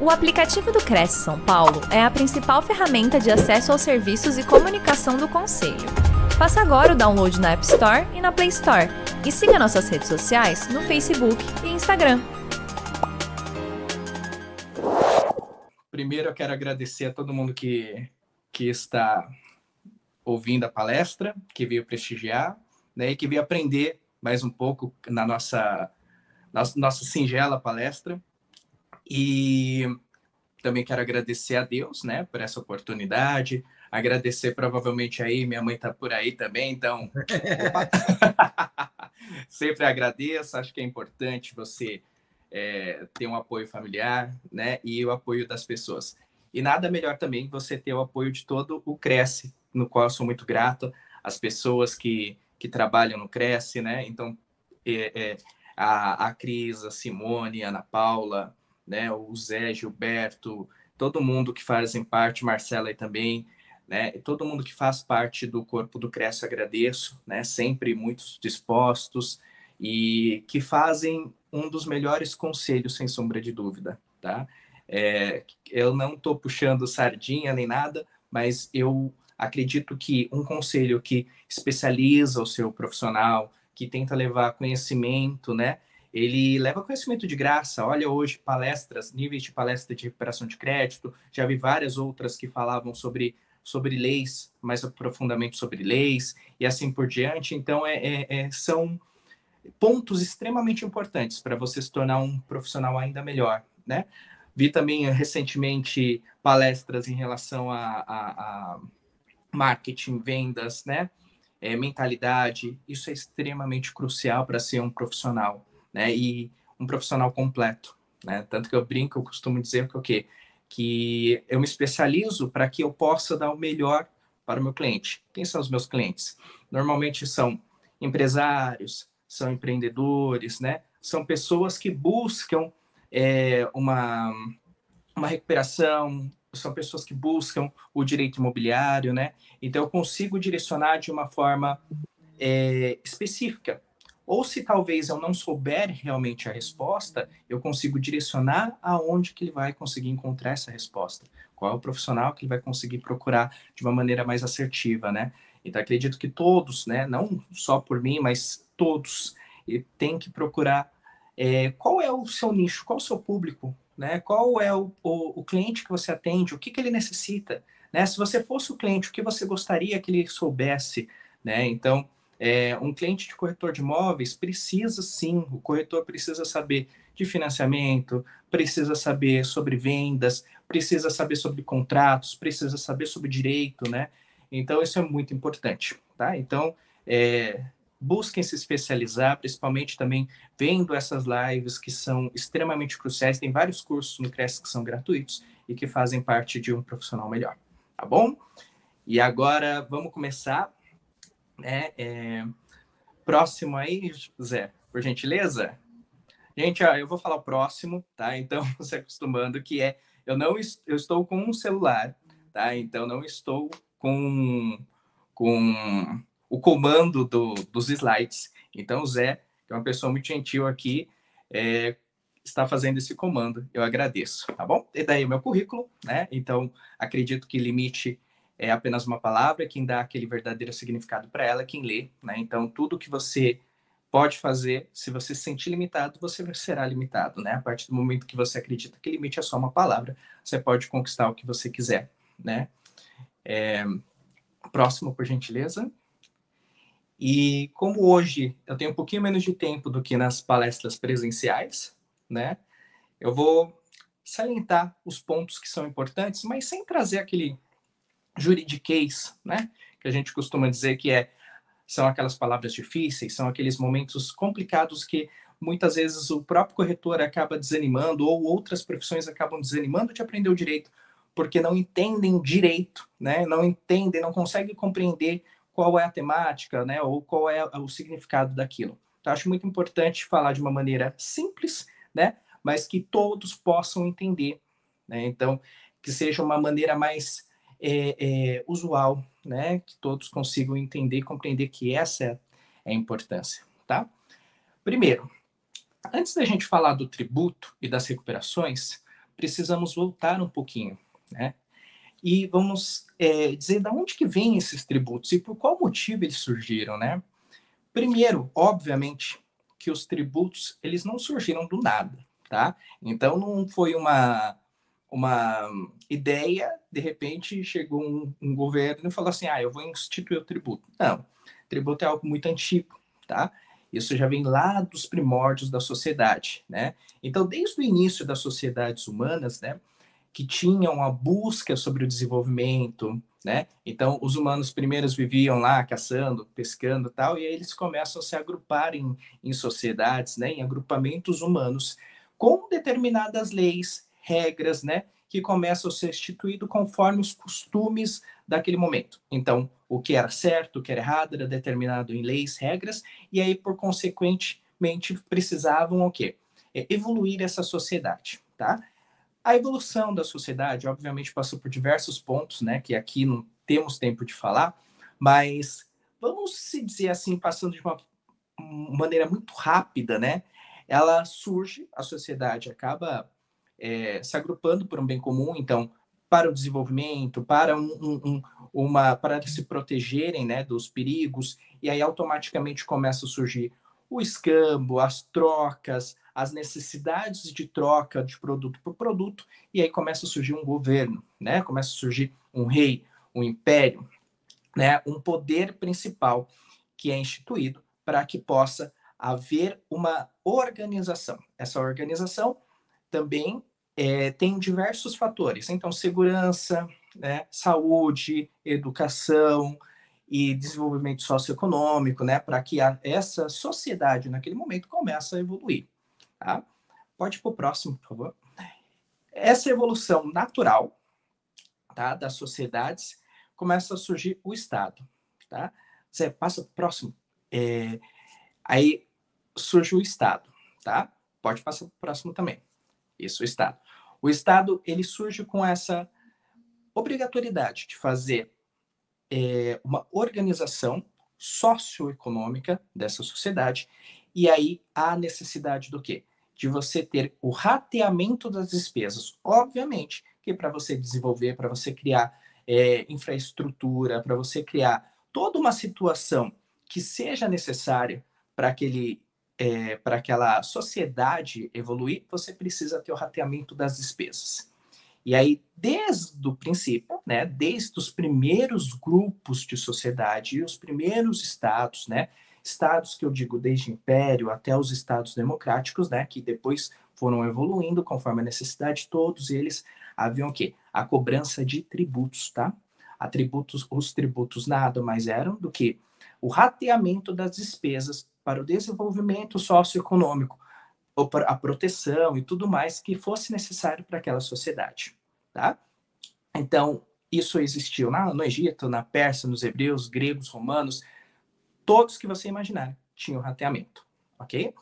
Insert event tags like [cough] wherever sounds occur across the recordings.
O aplicativo do Cresce São Paulo é a principal ferramenta de acesso aos serviços e comunicação do Conselho. Faça agora o download na App Store e na Play Store. E siga nossas redes sociais no Facebook e Instagram. Primeiro, eu quero agradecer a todo mundo que, que está ouvindo a palestra, que veio prestigiar né, e que veio aprender mais um pouco na nossa, nossa, nossa singela palestra. E também quero agradecer a Deus, né, por essa oportunidade. Agradecer provavelmente aí, minha mãe está por aí também, então [laughs] [laughs] sempre agradeço. Acho que é importante você é, ter um apoio familiar, né, e o apoio das pessoas. E nada melhor também você ter o apoio de todo o Cresce, no qual eu sou muito grato, as pessoas que, que trabalham no Cresce, né? Então, é, é, a, a Cris, a Simone, a Ana Paula, né? O Zé, Gilberto, todo mundo que fazem parte, Marcela aí também, né? Todo mundo que faz parte do corpo do Cresce, agradeço, né? Sempre muito dispostos e que fazem um dos melhores conselhos, sem sombra de dúvida, tá? É, eu não estou puxando sardinha nem nada, mas eu acredito que um conselho que especializa o seu profissional, que tenta levar conhecimento, né? Ele leva conhecimento de graça. Olha hoje palestras, níveis de palestra de recuperação de crédito. Já vi várias outras que falavam sobre, sobre leis, mais profundamente sobre leis e assim por diante. Então, é, é, é são pontos extremamente importantes para você se tornar um profissional ainda melhor, né? Vi também recentemente palestras em relação a, a, a marketing, vendas, né? É, mentalidade. Isso é extremamente crucial para ser um profissional né? E um profissional completo, né? Tanto que eu brinco, eu costumo dizer que o quê? Que eu me especializo para que eu possa dar o melhor para o meu cliente. Quem são os meus clientes? Normalmente são empresários, são empreendedores, né? São pessoas que buscam é, uma, uma recuperação, são pessoas que buscam o direito imobiliário, né? Então eu consigo direcionar de uma forma é, específica ou se talvez eu não souber realmente a resposta, eu consigo direcionar aonde que ele vai conseguir encontrar essa resposta. Qual é o profissional que ele vai conseguir procurar de uma maneira mais assertiva, né? Então acredito que todos, né, não só por mim, mas todos, têm que procurar é, qual é o seu nicho, qual é o seu público, né? Qual é o, o, o cliente que você atende, o que, que ele necessita, né? Se você fosse o cliente, o que você gostaria que ele soubesse, né? Então é, um cliente de corretor de imóveis precisa sim, o corretor precisa saber de financiamento, precisa saber sobre vendas, precisa saber sobre contratos, precisa saber sobre direito, né? Então, isso é muito importante, tá? Então, é, busquem se especializar, principalmente também vendo essas lives que são extremamente cruciais. Tem vários cursos no Cresce que são gratuitos e que fazem parte de um profissional melhor, tá bom? E agora vamos começar né? É... Próximo aí, Zé, por gentileza. Gente, ó, eu vou falar o próximo, tá? Então, [laughs] se acostumando que é, eu não eu estou com um celular, tá? Então, não estou com, com o comando do, dos slides. Então, o Zé, que é uma pessoa muito gentil aqui, é, está fazendo esse comando. Eu agradeço, tá bom? E daí o meu currículo, né? Então, acredito que limite é apenas uma palavra, quem dá aquele verdadeiro significado para ela é quem lê, né? Então, tudo que você pode fazer, se você se sentir limitado, você será limitado, né? A partir do momento que você acredita que limite é só uma palavra, você pode conquistar o que você quiser, né? É... Próximo, por gentileza. E como hoje eu tenho um pouquinho menos de tempo do que nas palestras presenciais, né? Eu vou salientar os pontos que são importantes, mas sem trazer aquele juridiquês, né? Que a gente costuma dizer que é são aquelas palavras difíceis, são aqueles momentos complicados que muitas vezes o próprio corretor acaba desanimando ou outras profissões acabam desanimando de aprender o direito porque não entendem direito, né? Não entendem, não conseguem compreender qual é a temática, né? Ou qual é o significado daquilo. Então, acho muito importante falar de uma maneira simples, né? Mas que todos possam entender, né? Então, que seja uma maneira mais é, é, usual, né? Que todos consigam entender e compreender que essa é a importância, tá? Primeiro, antes da gente falar do tributo e das recuperações, precisamos voltar um pouquinho, né? E vamos é, dizer de onde que vêm esses tributos e por qual motivo eles surgiram, né? Primeiro, obviamente, que os tributos eles não surgiram do nada, tá? Então não foi uma uma ideia, de repente chegou um, um governo e falou assim, ah, eu vou instituir o tributo. Não, tributo é algo muito antigo, tá? Isso já vem lá dos primórdios da sociedade, né? Então, desde o início das sociedades humanas, né, que tinham a busca sobre o desenvolvimento, né? Então, os humanos primeiros viviam lá caçando, pescando, tal, e aí eles começam a se agrupar em, em sociedades, né, em agrupamentos humanos, com determinadas leis, regras, né, que começam a ser instituídos conforme os costumes daquele momento. Então, o que era certo, o que era errado, era determinado em leis, regras, e aí, por consequentemente, precisavam o quê? É, evoluir essa sociedade, tá? A evolução da sociedade, obviamente, passou por diversos pontos, né, que aqui não temos tempo de falar, mas vamos se dizer assim, passando de uma maneira muito rápida, né? Ela surge, a sociedade acaba é, se agrupando por um bem comum, então, para o desenvolvimento, para um, um, uma, para se protegerem, né, dos perigos, e aí automaticamente começa a surgir o escambo, as trocas, as necessidades de troca de produto por produto, e aí começa a surgir um governo, né? Começa a surgir um rei, um império, né? Um poder principal que é instituído para que possa haver uma organização. Essa organização também é, tem diversos fatores. Então, segurança, né? saúde, educação, e desenvolvimento socioeconômico, né, para que a, essa sociedade naquele momento comece a evoluir. Tá? Pode ir para o próximo, por favor. Essa evolução natural tá, das sociedades começa a surgir o Estado. Tá? Zé, passa para o próximo. É, aí surge o Estado. Tá? Pode passar para o próximo também. Isso, o Estado. O Estado ele surge com essa obrigatoriedade de fazer é, uma organização socioeconômica dessa sociedade, e aí há necessidade do quê? De você ter o rateamento das despesas. Obviamente que para você desenvolver, para você criar é, infraestrutura, para você criar toda uma situação que seja necessária para aquele é, para aquela sociedade evoluir, você precisa ter o rateamento das despesas. E aí, desde o princípio, né, desde os primeiros grupos de sociedade os primeiros estados, né, estados que eu digo desde império até os estados democráticos, né, que depois foram evoluindo conforme a necessidade, todos eles haviam o quê? A cobrança de tributos, tá? A tributos, os tributos nada mais eram do que o rateamento das despesas para o desenvolvimento socioeconômico, a proteção e tudo mais que fosse necessário para aquela sociedade tá? Então, isso existiu na, no Egito, na Pérsia, nos hebreus, gregos, romanos, todos que você imaginar tinham rateamento, ok?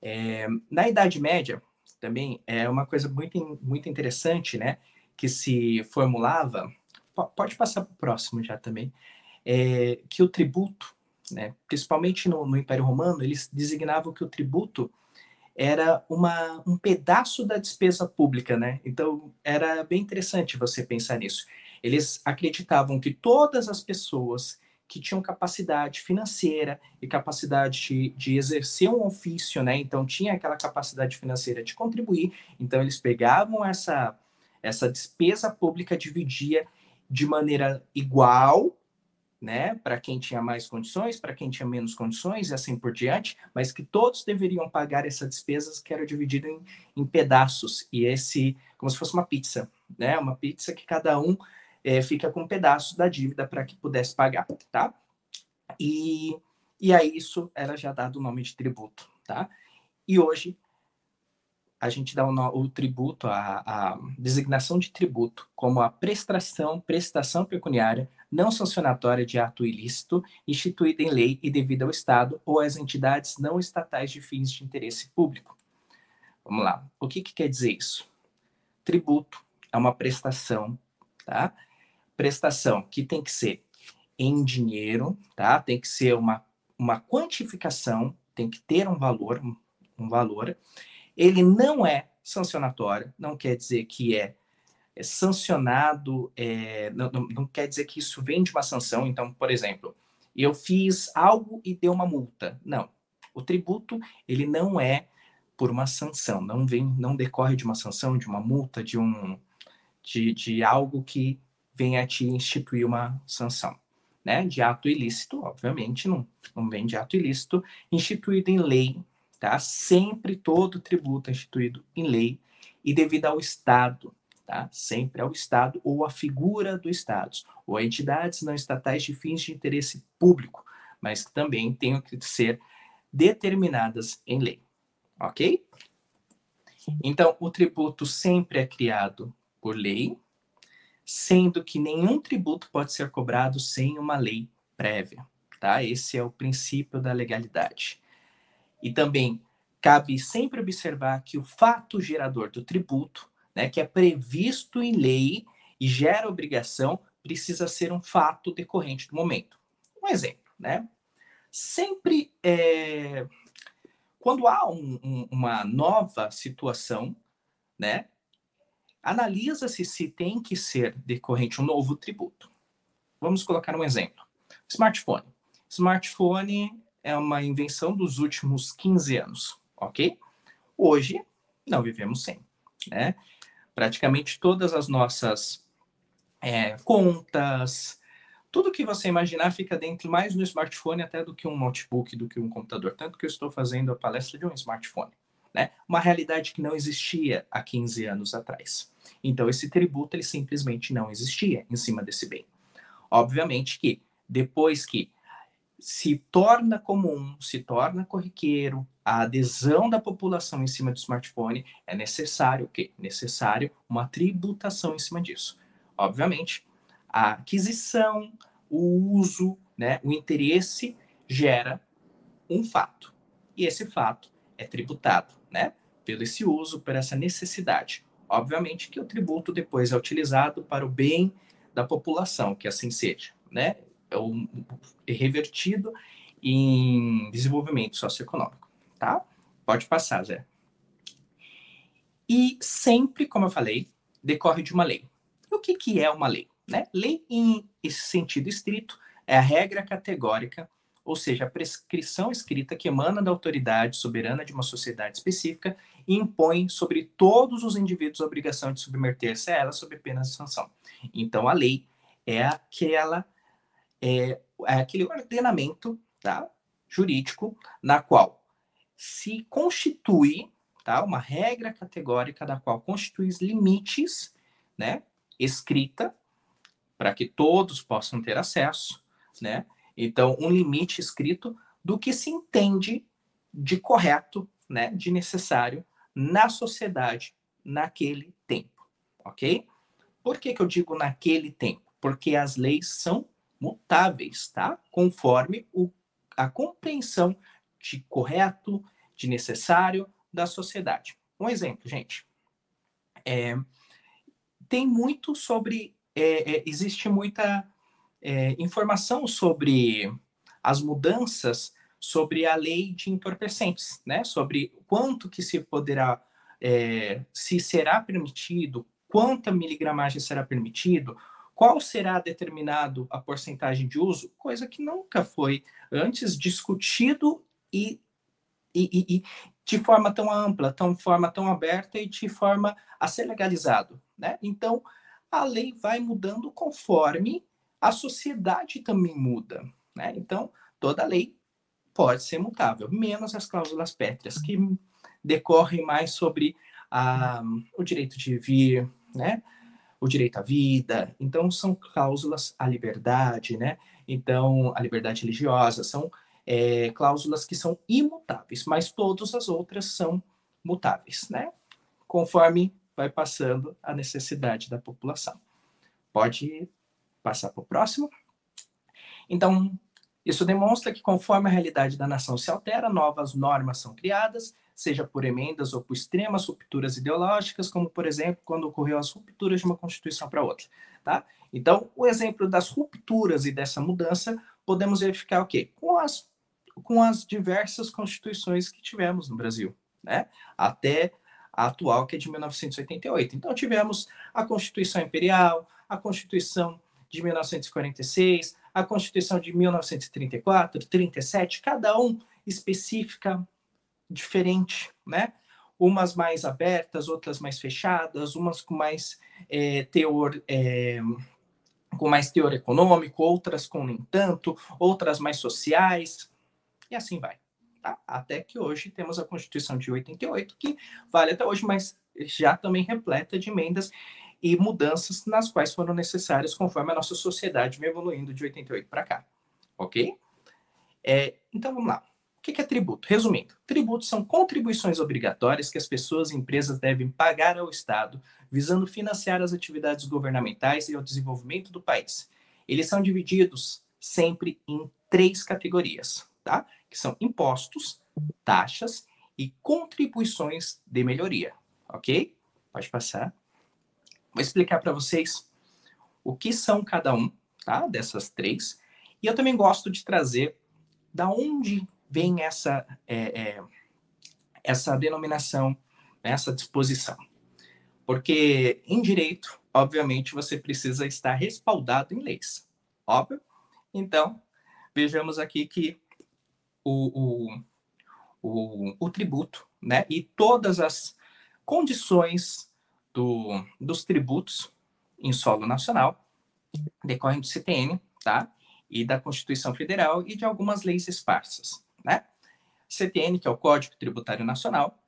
É, na Idade Média, também é uma coisa muito, muito interessante, né? Que se formulava, pode passar para o próximo já também, é, que o tributo, né, principalmente no, no Império Romano, eles designavam que o tributo era uma, um pedaço da despesa pública, né? Então era bem interessante você pensar nisso. Eles acreditavam que todas as pessoas que tinham capacidade financeira e capacidade de, de, exercer um ofício, né? Então tinha aquela capacidade financeira de contribuir. Então eles pegavam essa essa despesa pública dividia de maneira igual né, para quem tinha mais condições, para quem tinha menos condições e assim por diante, mas que todos deveriam pagar essa despesa que era dividida em, em pedaços e esse, como se fosse uma pizza, né, uma pizza que cada um é, fica com um pedaço da dívida para que pudesse pagar, tá? E, e aí isso era já dado o nome de tributo, tá? E hoje a gente dá o, o tributo, a, a, designação de tributo, como a prestação, prestação pecuniária não sancionatória de ato ilícito, instituída em lei e devida ao Estado ou às entidades não estatais de fins de interesse público. Vamos lá. O que, que quer dizer isso? Tributo é uma prestação, tá? Prestação que tem que ser em dinheiro, tá? Tem que ser uma, uma quantificação, tem que ter um valor, um, um valor ele não é sancionatório, não quer dizer que é, é sancionado, é, não, não, não quer dizer que isso vem de uma sanção. Então, por exemplo, eu fiz algo e deu uma multa. Não. O tributo, ele não é por uma sanção, não vem, não decorre de uma sanção, de uma multa, de um de, de algo que venha a te instituir uma sanção, né? De ato ilícito, obviamente, não, não vem de ato ilícito, instituído em lei, tá? Sempre todo tributo é instituído em lei e devido ao Estado, tá? Sempre ao Estado ou à figura do Estado, ou a entidades não estatais de fins de interesse público, mas que também tenham que ser determinadas em lei ok? Então, o tributo sempre é criado por lei, sendo que nenhum tributo pode ser cobrado sem uma lei prévia, tá? Esse é o princípio da legalidade. E também cabe sempre observar que o fato gerador do tributo, né, que é previsto em lei e gera obrigação, precisa ser um fato decorrente do momento. Um exemplo, né? Sempre é, quando há um, um, uma nova situação, né, analisa-se se tem que ser decorrente um novo tributo. Vamos colocar um exemplo. Smartphone. Smartphone é uma invenção dos últimos 15 anos, ok? Hoje, não vivemos sem, né? Praticamente todas as nossas é, contas, tudo que você imaginar fica dentro mais no smartphone até do que um notebook, do que um computador. Tanto que eu estou fazendo a palestra de um smartphone. Né? Uma realidade que não existia há 15 anos atrás. Então, esse tributo ele simplesmente não existia em cima desse bem. Obviamente que depois que se torna comum, se torna corriqueiro a adesão da população em cima do smartphone, é necessário o quê? Necessário uma tributação em cima disso. Obviamente, a aquisição, o uso, né, o interesse gera um fato. E esse fato é tributado, né, pelo esse uso, por essa necessidade. Obviamente que o tributo depois é utilizado para o bem da população, que assim seja, né? É, é revertido em desenvolvimento socioeconômico, tá? Pode passar, Zé. E sempre, como eu falei, decorre de uma lei. E o que, que é uma lei? Né? Lei, em sentido estrito, é a regra categórica, ou seja, a prescrição escrita que emana da autoridade soberana de uma sociedade específica e impõe sobre todos os indivíduos a obrigação de submeter-se a ela sob pena de sanção. Então, a lei é aquela é, é aquele ordenamento tá, jurídico na qual se constitui tá, uma regra categórica da qual constitui os limites né, escrita para que todos possam ter acesso, né? Então, um limite escrito do que se entende de correto, né, de necessário na sociedade naquele tempo, ok? Por que, que eu digo naquele tempo? Porque as leis são mutáveis, tá? Conforme o, a compreensão de correto, de necessário da sociedade. Um exemplo, gente. É, tem muito sobre é, é, existe muita é, informação sobre as mudanças sobre a lei de entorpecentes, né? Sobre quanto que se poderá, é, se será permitido, quanta miligramagem será permitido, qual será determinado a porcentagem de uso, coisa que nunca foi antes discutido e, e, e, de forma tão ampla, tão forma tão aberta e de forma a ser legalizado, né? Então, a lei vai mudando conforme a sociedade também muda. Né? Então, toda lei pode ser mutável, menos as cláusulas pétreas, que decorrem mais sobre a, o direito de vir, né? O direito à vida. Então, são cláusulas à liberdade, né? Então, a liberdade religiosa, são é, cláusulas que são imutáveis, mas todas as outras são mutáveis, né? Conforme vai passando a necessidade da população. Pode passar para o próximo. Então, isso demonstra que conforme a realidade da nação se altera, novas normas são criadas, seja por emendas ou por extremas rupturas ideológicas, como, por exemplo, quando ocorreu as rupturas de uma constituição para outra. Tá? Então, o exemplo das rupturas e dessa mudança, podemos verificar o quê? Com as, com as diversas constituições que tivemos no Brasil. Né? Até a atual, que é de 1988. Então, tivemos a Constituição Imperial, a Constituição de 1946, a Constituição de 1934, 37, cada um específica, diferente, né? Umas mais abertas, outras mais fechadas, umas com mais é, teor, é, com mais teor econômico, outras com nem tanto, outras mais sociais, e assim vai. Tá? Até que hoje temos a Constituição de 88, que vale até hoje, mas já também repleta de emendas e mudanças nas quais foram necessárias conforme a nossa sociedade vem evoluindo de 88 para cá. Ok? É, então vamos lá. O que é tributo? Resumindo, tributos são contribuições obrigatórias que as pessoas e empresas devem pagar ao Estado, visando financiar as atividades governamentais e o desenvolvimento do país. Eles são divididos sempre em três categorias, tá? que são impostos, taxas e contribuições de melhoria, ok? Pode passar. Vou explicar para vocês o que são cada um, tá? Dessas três. E eu também gosto de trazer da onde vem essa é, é, essa denominação, essa disposição. Porque em direito, obviamente, você precisa estar respaldado em leis, óbvio. Então, vejamos aqui que o, o, o, o tributo, né? E todas as condições do, dos tributos em solo nacional decorrem do CTN, tá? E da Constituição Federal e de algumas leis esparsas, né? CTN, que é o Código Tributário Nacional,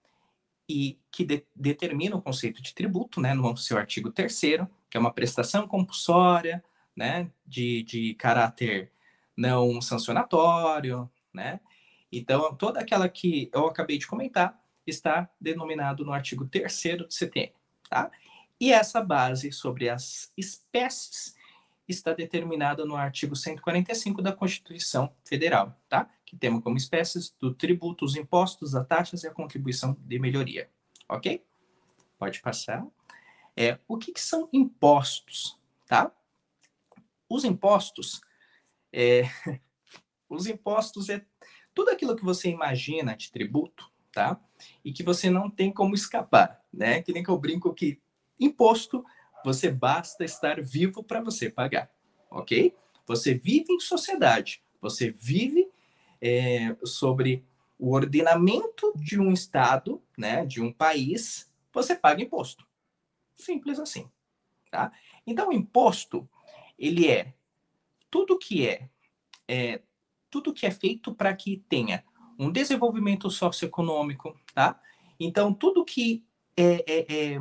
e que de, determina o conceito de tributo, né, no seu artigo 3 que é uma prestação compulsória, né, de, de caráter não sancionatório, né? Então, toda aquela que eu acabei de comentar está denominado no artigo 3 do CTN, tá? E essa base sobre as espécies está determinada no artigo 145 da Constituição Federal, tá? Que temos como espécies do tributo, os impostos, as taxas e a contribuição de melhoria, ok? Pode passar. É, o que, que são impostos, tá? Os impostos, é, [laughs] os impostos é tudo aquilo que você imagina de tributo, tá? E que você não tem como escapar, né? Que nem que eu brinco que imposto você basta estar vivo para você pagar, ok? Você vive em sociedade, você vive é, sobre o ordenamento de um estado, né? De um país, você paga imposto. Simples assim, tá? Então, o imposto ele é tudo que é, é tudo que é feito para que tenha um desenvolvimento socioeconômico, tá? Então, tudo que é, é, é,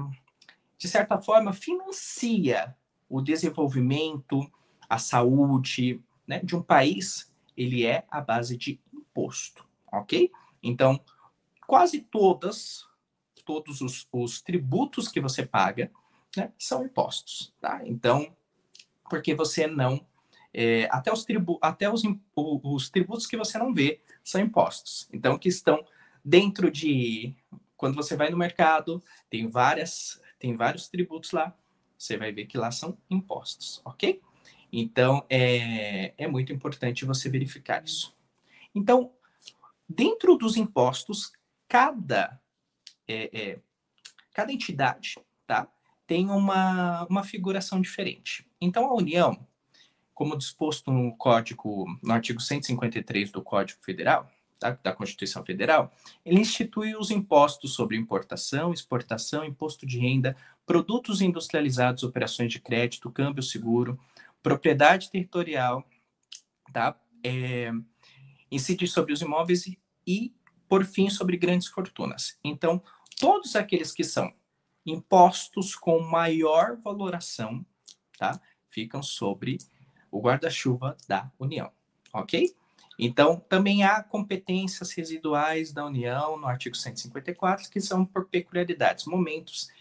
de certa forma, financia o desenvolvimento, a saúde né, de um país, ele é a base de imposto, ok? Então, quase todas, todos os, os tributos que você paga, né, são impostos, tá? Então, porque você não é, até, os, tribu até os, os tributos que você não vê são impostos. Então, que estão dentro de. Quando você vai no mercado, tem várias, tem vários tributos lá, você vai ver que lá são impostos, ok? Então, é, é muito importante você verificar isso. Então, dentro dos impostos, cada, é, é, cada entidade tá, tem uma, uma figuração diferente. Então, a União, como disposto no Código, no artigo 153 do Código Federal, tá, da Constituição Federal, ele institui os impostos sobre importação, exportação, imposto de renda, produtos industrializados, operações de crédito, câmbio seguro, propriedade territorial, tá? É, incide sobre os imóveis e, e, por fim, sobre grandes fortunas. Então, todos aqueles que são impostos com maior valoração, tá? Ficam sobre o guarda-chuva da União, ok? Então, também há competências residuais da União no artigo 154, que são por peculiaridades, momentos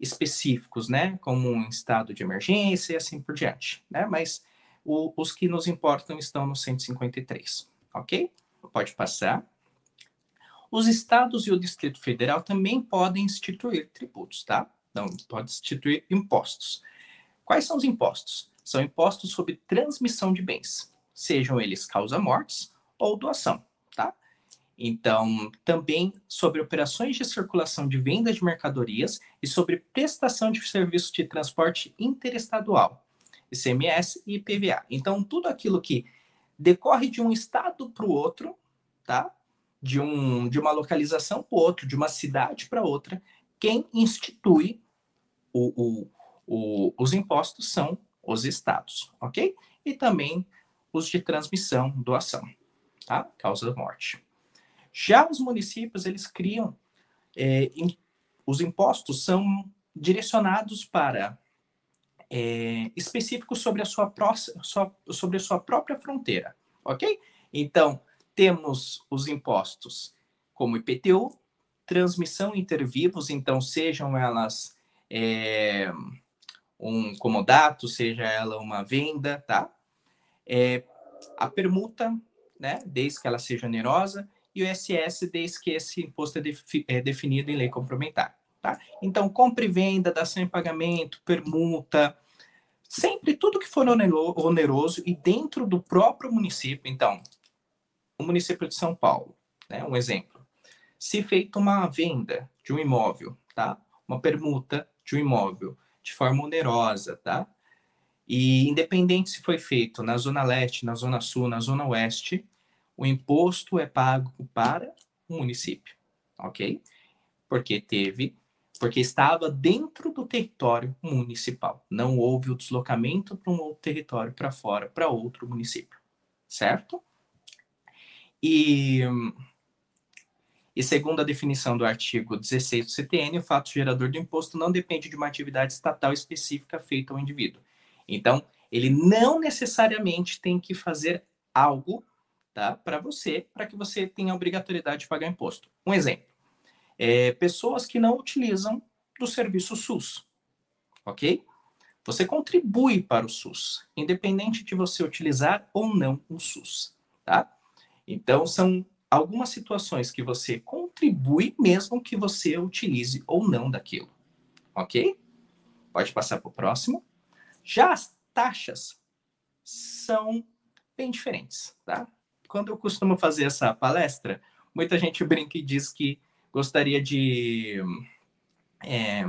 específicos, né? Como um estado de emergência e assim por diante, né? Mas o, os que nos importam estão no 153, ok? Pode passar. Os estados e o Distrito Federal também podem instituir tributos, tá? Então, pode instituir impostos. Quais são os impostos? são impostos sobre transmissão de bens, sejam eles causa-mortes ou doação? Então, também sobre operações de circulação de venda de mercadorias e sobre prestação de serviços de transporte interestadual, ICMS e IPVA. Então, tudo aquilo que decorre de um estado para o outro, tá? De, um, de uma localização para outro, de uma cidade para outra, quem institui o, o, o, os impostos são os estados, ok? E também os de transmissão, doação, tá? Causa da morte. Já os municípios, eles criam, é, os impostos são direcionados para é, específicos sobre a sua, próxima, sobre a sua própria fronteira, ok? Então, temos os impostos como IPTU, transmissão intervivos, então sejam elas é, um comodato, seja ela uma venda, tá? É, a permuta, né, desde que ela seja onerosa, e o ISS, desde que esse imposto é, defi é definido em lei complementar. Tá? Então, compra e venda, dação em pagamento, permuta, sempre tudo que for oneroso e dentro do próprio município. Então, o município de São Paulo, né, um exemplo. Se feita uma venda de um imóvel, tá? uma permuta de um imóvel de forma onerosa, tá? E independente se foi feito na Zona Leste, na Zona Sul, na Zona Oeste, o imposto é pago para o município, ok? Porque teve, porque estava dentro do território municipal. Não houve o deslocamento para um outro território para fora, para outro município, certo? E, e segundo a definição do artigo 16 do CTN, o fato gerador do imposto não depende de uma atividade estatal específica feita ao indivíduo. Então, ele não necessariamente tem que fazer algo tá? Para você, para que você tenha a obrigatoriedade de pagar imposto. Um exemplo: é, pessoas que não utilizam do serviço SUS, ok? Você contribui para o SUS, independente de você utilizar ou não o SUS, tá? Então, são algumas situações que você contribui mesmo que você utilize ou não daquilo, ok? Pode passar para o próximo. Já as taxas são bem diferentes, tá? Quando eu costumo fazer essa palestra, muita gente brinca e diz que gostaria de. É,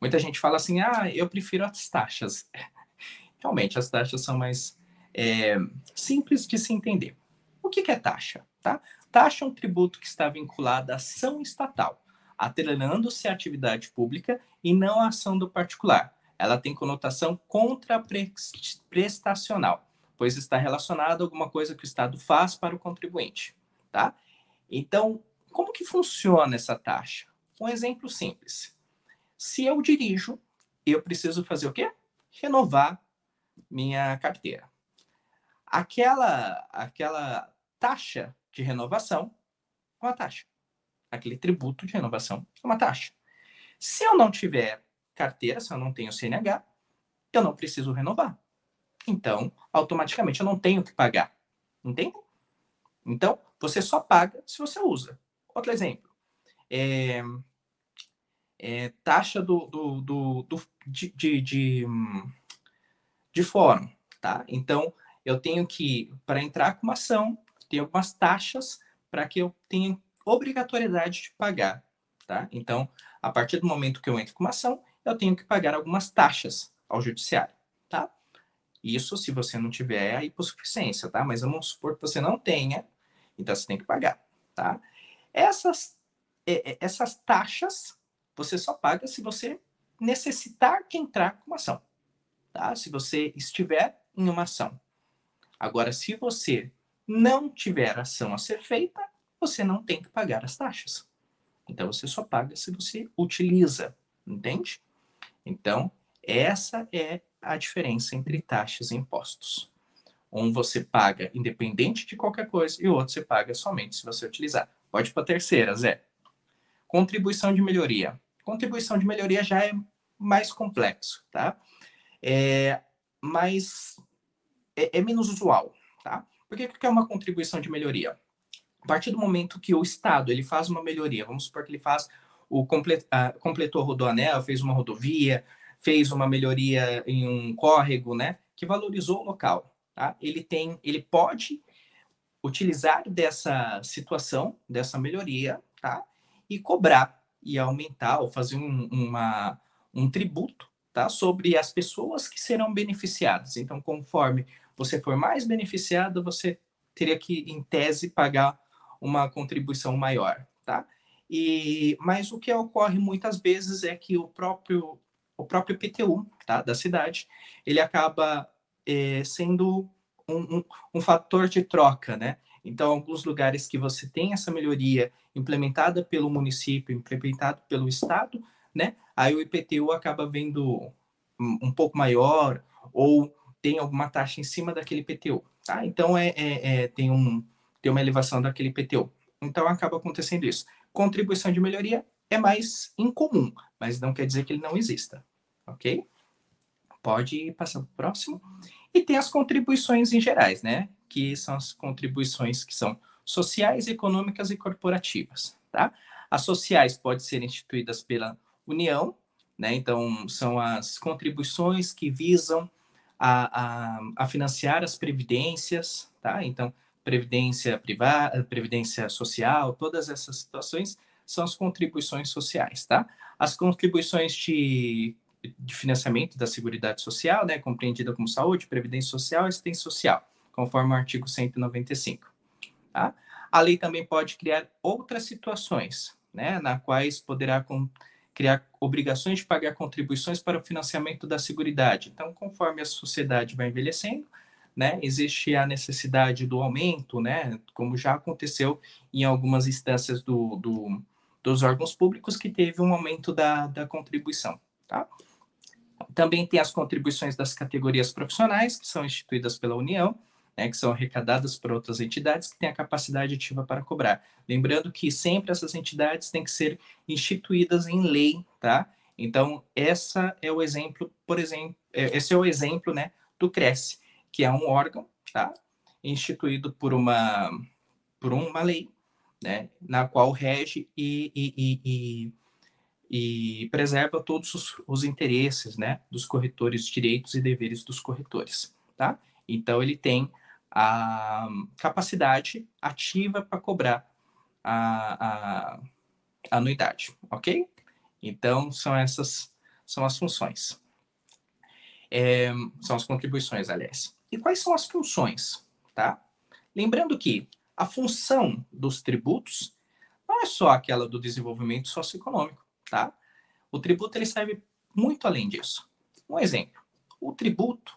muita gente fala assim: ah, eu prefiro as taxas. [laughs] Realmente, as taxas são mais é, simples de se entender. O que, que é taxa? Tá? Taxa é um tributo que está vinculado à ação estatal, atrelando-se à atividade pública e não à ação do particular. Ela tem conotação contraprestacional pois está relacionado a alguma coisa que o Estado faz para o contribuinte, tá? Então, como que funciona essa taxa? Um exemplo simples. Se eu dirijo, eu preciso fazer o quê? Renovar minha carteira. Aquela, aquela taxa de renovação é uma taxa. Aquele tributo de renovação é uma taxa. Se eu não tiver carteira, se eu não tenho CNH, eu não preciso renovar. Então, automaticamente eu não tenho que pagar. Entende? Então, você só paga se você usa. Outro exemplo. É, é taxa do, do, do, do de, de, de, de fórum. Tá? Então, eu tenho que, para entrar com uma ação, tem algumas taxas para que eu tenha obrigatoriedade de pagar. Tá? Então, a partir do momento que eu entro com uma ação, eu tenho que pagar algumas taxas ao judiciário. Tá? Isso se você não tiver a hipossuficiência, tá? Mas vamos supor que você não tenha, então você tem que pagar, tá? Essas, é, é, essas taxas você só paga se você necessitar de entrar com uma ação, tá? Se você estiver em uma ação. Agora, se você não tiver ação a ser feita, você não tem que pagar as taxas. Então, você só paga se você utiliza, entende? Então, essa é a diferença entre taxas e impostos. Um você paga independente de qualquer coisa e o outro você paga somente se você utilizar. Pode para a terceira, Zé. Contribuição de melhoria. Contribuição de melhoria já é mais complexo, tá? É, mas é, é menos usual, tá? Por que, que é uma contribuição de melhoria? A partir do momento que o Estado ele faz uma melhoria, vamos supor que ele faz o complet, uh, completou a rodoanel, fez uma rodovia, fez uma melhoria em um córrego, né, que valorizou o local. Tá? Ele tem, ele pode utilizar dessa situação, dessa melhoria, tá? E cobrar e aumentar ou fazer um, uma, um tributo, tá? Sobre as pessoas que serão beneficiadas. Então, conforme você for mais beneficiado, você teria que, em tese, pagar uma contribuição maior, tá? E, mas o que ocorre muitas vezes é que o próprio, o próprio PTU tá, da cidade, ele acaba é, sendo um, um, um fator de troca, né? Então, alguns lugares que você tem essa melhoria implementada pelo município, implementada pelo Estado, né? Aí o IPTU acaba vendo um pouco maior ou tem alguma taxa em cima daquele IPTU, tá? Então, é, é, é, tem, um, tem uma elevação daquele IPTU. Então, acaba acontecendo isso. Contribuição de melhoria é mais incomum, mas não quer dizer que ele não exista, ok? Pode passar para o próximo. E tem as contribuições em gerais, né? Que são as contribuições que são sociais, econômicas e corporativas, tá? As sociais podem ser instituídas pela União, né? Então, são as contribuições que visam a, a, a financiar as previdências, tá? Então, previdência privada, previdência social, todas essas situações são as contribuições sociais, tá? As contribuições de de financiamento da Seguridade Social, né, compreendida como saúde, previdência social e assistência social, conforme o artigo 195. Tá? A lei também pode criar outras situações, né, na quais poderá com, criar obrigações de pagar contribuições para o financiamento da Seguridade. Então, conforme a sociedade vai envelhecendo, né, existe a necessidade do aumento, né, como já aconteceu em algumas instâncias do, do dos órgãos públicos, que teve um aumento da, da contribuição. Tá? Também tem as contribuições das categorias profissionais, que são instituídas pela União, né, que são arrecadadas por outras entidades que têm a capacidade ativa para cobrar. Lembrando que sempre essas entidades têm que ser instituídas em lei, tá? Então, essa é o exemplo, por exemplo, é, esse é o exemplo, né, do Cresce, que é um órgão, tá? Instituído por uma, por uma lei, né, na qual rege e, e, e, e e preserva todos os, os, interesses né, dos corretores, direitos e deveres dos corretores. Tá? Então, ele tem a capacidade ativa para cobrar a, a, a, anuidade, ok? Então, são essas são as funções. É, são as contribuições, aliás. E quais são as funções? Tá? Lembrando que a função dos tributos não é só aquela do desenvolvimento socioeconômico tá? O tributo ele serve muito além disso. Um exemplo, o tributo,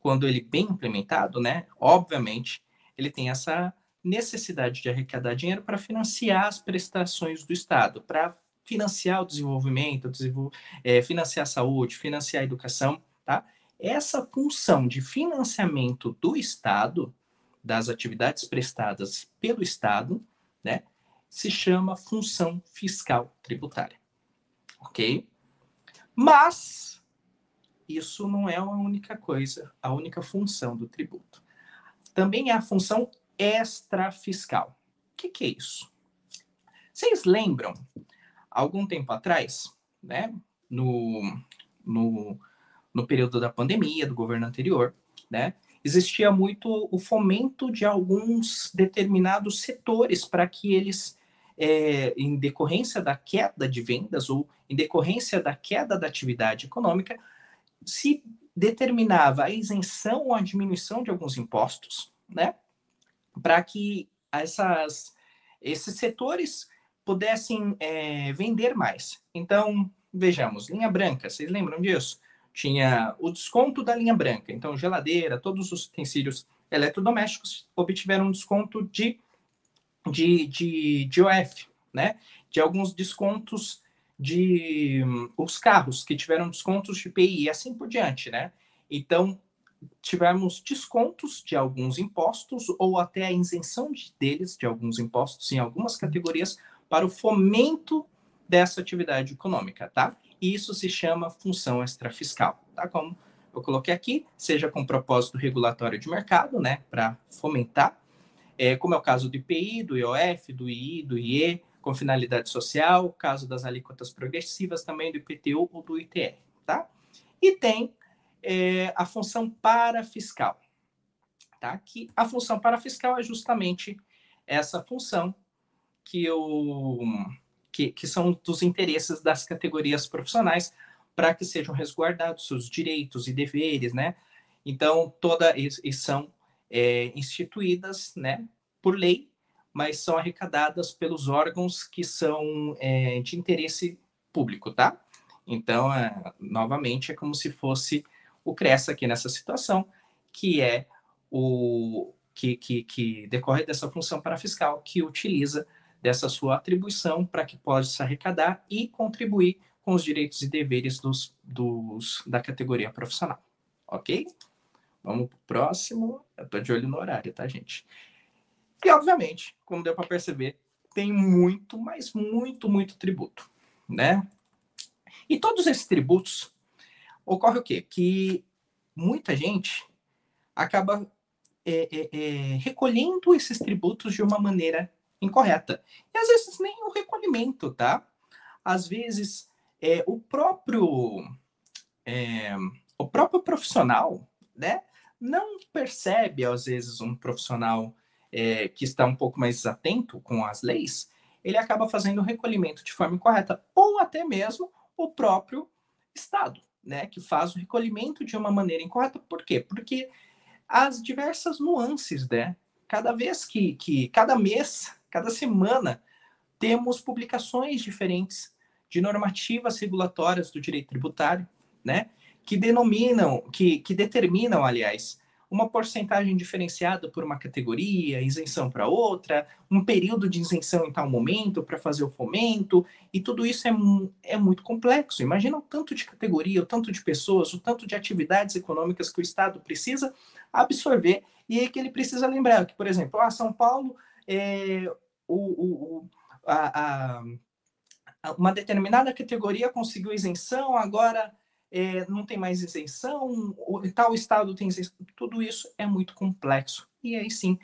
quando ele bem implementado, né, obviamente, ele tem essa necessidade de arrecadar dinheiro para financiar as prestações do Estado, para financiar o desenvolvimento, é, financiar a saúde, financiar a educação, tá? Essa função de financiamento do Estado, das atividades prestadas pelo Estado, né, se chama função fiscal tributária ok? Mas isso não é a única coisa, a única função do tributo. Também é a função extrafiscal. O que, que é isso? Vocês lembram, algum tempo atrás, né, no, no, no período da pandemia, do governo anterior, né, existia muito o fomento de alguns determinados setores para que eles é, em decorrência da queda de vendas ou em decorrência da queda da atividade econômica, se determinava a isenção ou a diminuição de alguns impostos, né, para que essas, esses setores pudessem é, vender mais. Então, vejamos, linha branca, vocês lembram disso? Tinha o desconto da linha branca, então geladeira, todos os utensílios eletrodomésticos obtiveram um desconto de de, de, de OF, né? De alguns descontos de os carros que tiveram descontos de PI e assim por diante, né? Então, tivemos descontos de alguns impostos ou até a isenção de, deles de alguns impostos em algumas categorias para o fomento dessa atividade econômica, tá? E isso se chama função extrafiscal, tá? Como eu coloquei aqui, seja com propósito regulatório de mercado, né, para fomentar é, como é o caso do IPI, do IOF, do II, do IE, com finalidade social, o caso das alíquotas progressivas também do IPTU ou do ITR, tá? E tem é, a função parafiscal, tá? Que a função parafiscal é justamente essa função que, o, que, que são dos interesses das categorias profissionais para que sejam resguardados seus direitos e deveres, né? Então, todas e são é, instituídas, né, por lei, mas são arrecadadas pelos órgãos que são é, de interesse público, tá? Então, é, novamente, é como se fosse o CRES aqui nessa situação, que é o que, que, que decorre dessa função parafiscal, que utiliza dessa sua atribuição para que possa arrecadar e contribuir com os direitos e deveres dos, dos, da categoria profissional. Ok? Vamos para o próximo. Eu estou de olho no horário, tá, gente? E, obviamente, como deu para perceber, tem muito, mas muito, muito tributo, né? E todos esses tributos, ocorre o quê? Que muita gente acaba é, é, é, recolhendo esses tributos de uma maneira incorreta. E às vezes nem o recolhimento, tá? Às vezes é, o próprio é, o próprio profissional, né? Não percebe às vezes um profissional é, que está um pouco mais atento com as leis, ele acaba fazendo o recolhimento de forma incorreta, ou até mesmo o próprio Estado, né, que faz o recolhimento de uma maneira incorreta. Por quê? Porque as diversas nuances, né? Cada vez que, que cada mês, cada semana, temos publicações diferentes de normativas regulatórias do direito tributário, né? Que denominam, que, que determinam, aliás, uma porcentagem diferenciada por uma categoria, isenção para outra, um período de isenção em tal momento para fazer o fomento, e tudo isso é, é muito complexo. Imagina o tanto de categoria, o tanto de pessoas, o tanto de atividades econômicas que o Estado precisa absorver, e que ele precisa lembrar que, por exemplo, a ah, São Paulo, é, o, o, a, a, uma determinada categoria conseguiu isenção, agora é, não tem mais isenção, tal estado tem isenção, tudo isso é muito complexo. E aí sim,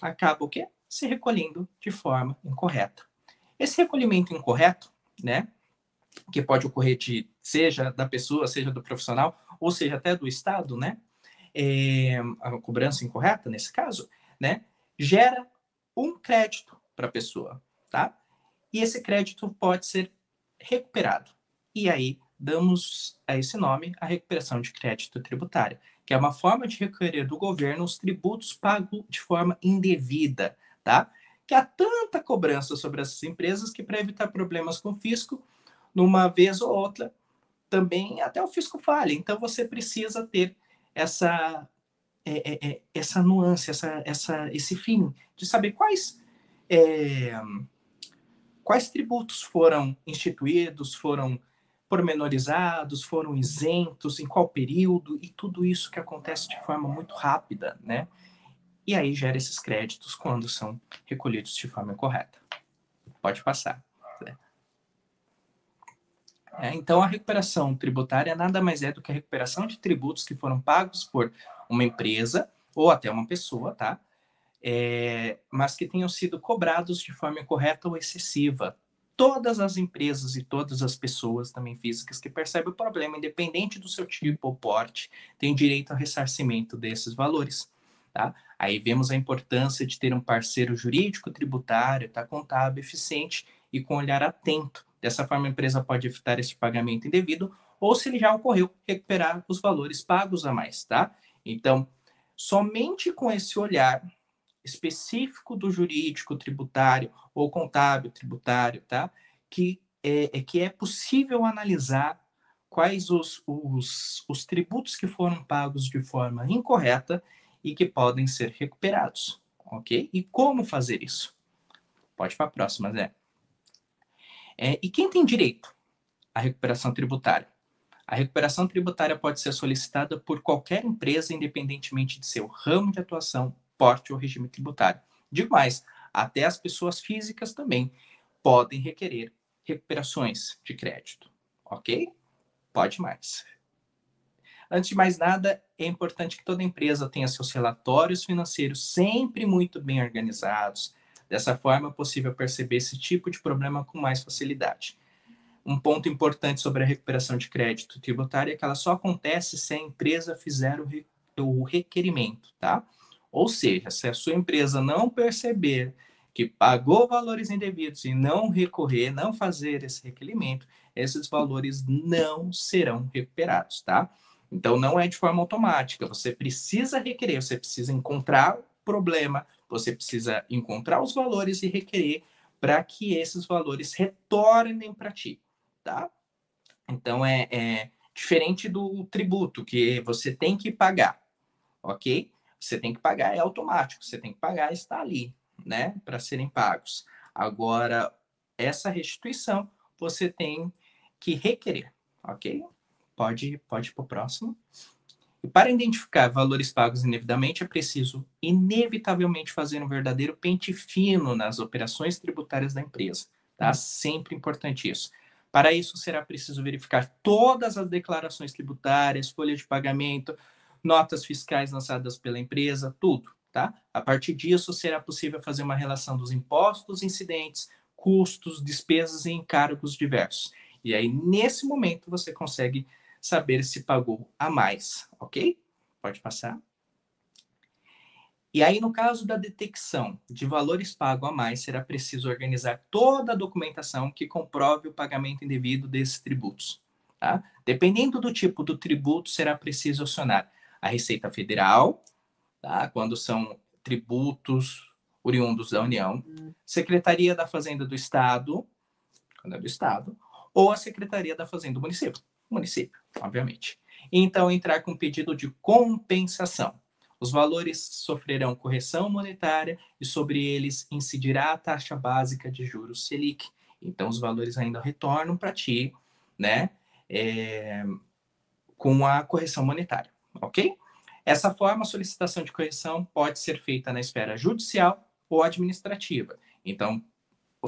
acaba o quê? Se recolhendo de forma incorreta. Esse recolhimento incorreto, né, que pode ocorrer de, seja da pessoa, seja do profissional, ou seja até do estado, né, é, a cobrança incorreta nesse caso, né, gera um crédito para a pessoa, tá? E esse crédito pode ser recuperado. E aí damos a esse nome a recuperação de crédito tributário, que é uma forma de requerer do governo os tributos pagos de forma indevida, tá? Que há tanta cobrança sobre essas empresas que para evitar problemas com o fisco, numa vez ou outra, também até o fisco falha. Então você precisa ter essa é, é, é essa nuance, essa, essa, esse fim de saber quais é, quais tributos foram instituídos, foram pormenorizados, foram isentos, em qual período, e tudo isso que acontece de forma muito rápida, né? E aí gera esses créditos quando são recolhidos de forma correta. Pode passar. É, então, a recuperação tributária nada mais é do que a recuperação de tributos que foram pagos por uma empresa ou até uma pessoa, tá? É, mas que tenham sido cobrados de forma incorreta ou excessiva, todas as empresas e todas as pessoas também físicas que percebem o problema, independente do seu tipo ou porte, têm direito ao ressarcimento desses valores. Tá? Aí vemos a importância de ter um parceiro jurídico, tributário, tá? contábil, eficiente e com olhar atento. Dessa forma, a empresa pode evitar esse pagamento indevido ou, se ele já ocorreu, recuperar os valores pagos a mais. Tá? Então, somente com esse olhar específico do jurídico tributário ou contábil tributário, tá? Que é, é que é possível analisar quais os, os, os tributos que foram pagos de forma incorreta e que podem ser recuperados, ok? E como fazer isso? Pode para a próxima, Zé. É, e quem tem direito à recuperação tributária? A recuperação tributária pode ser solicitada por qualquer empresa, independentemente de seu ramo de atuação porte ou regime tributário. Digo mais, até as pessoas físicas também podem requerer recuperações de crédito, ok? Pode mais. Antes de mais nada, é importante que toda empresa tenha seus relatórios financeiros sempre muito bem organizados. Dessa forma, é possível perceber esse tipo de problema com mais facilidade. Um ponto importante sobre a recuperação de crédito tributário é que ela só acontece se a empresa fizer o, requerimento, tá? Ou seja, se a sua empresa não perceber que pagou valores indevidos e não recorrer, não fazer esse requerimento, esses valores não serão recuperados, tá? Então não é de forma automática, você precisa requerer, você precisa encontrar o problema, você precisa encontrar os valores e requerer para que esses valores retornem para ti, tá? Então é, é diferente do tributo que você tem que pagar, ok? Você tem que pagar, é automático, você tem que pagar, está ali, né, para serem pagos. Agora, essa restituição você tem que requerer, ok? Pode, pode ir para o próximo. E para identificar valores pagos indevidamente, é preciso, inevitavelmente, fazer um verdadeiro pente fino nas operações tributárias da empresa. Tá? Sempre importante isso. Para isso, será preciso verificar todas as declarações tributárias, folha de pagamento, notas fiscais lançadas pela empresa, tudo. Tá? A partir disso, será possível fazer uma relação dos impostos incidentes, custos, despesas e encargos diversos. E aí, nesse momento, você consegue saber se pagou a mais, ok? Pode passar. E aí, no caso da detecção de valores pagos a mais, será preciso organizar toda a documentação que comprove o pagamento indevido desses tributos. Tá? Dependendo do tipo do tributo, será preciso acionar a Receita Federal, tá? quando são tributos oriundos da União, Secretaria da Fazenda do Estado, quando é do Estado, ou a Secretaria da Fazenda do município, município, obviamente. Então, entrar com pedido de compensação. Os valores sofrerão correção monetária e sobre eles incidirá a taxa básica de juros Selic. Então, os valores ainda retornam para ti, né? É, com a correção monetária, ok? Essa forma, a solicitação de correção pode ser feita na esfera judicial ou administrativa. Então,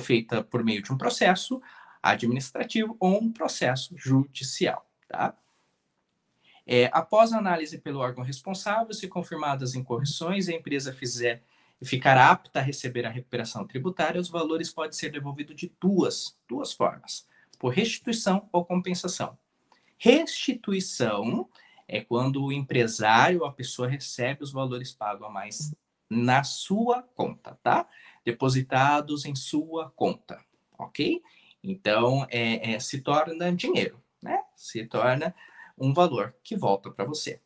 feita por meio de um processo administrativo ou um processo judicial, tá? É, após análise pelo órgão responsável, se confirmadas incorreções a empresa fizer ficar apta a receber a recuperação tributária, os valores podem ser devolvidos de duas, duas formas, por restituição ou compensação. Restituição é quando o empresário a pessoa recebe os valores pagos a mais na sua conta, tá? Depositados em sua conta, ok? Então, é, é, se torna dinheiro, né? Se torna um valor que volta para você.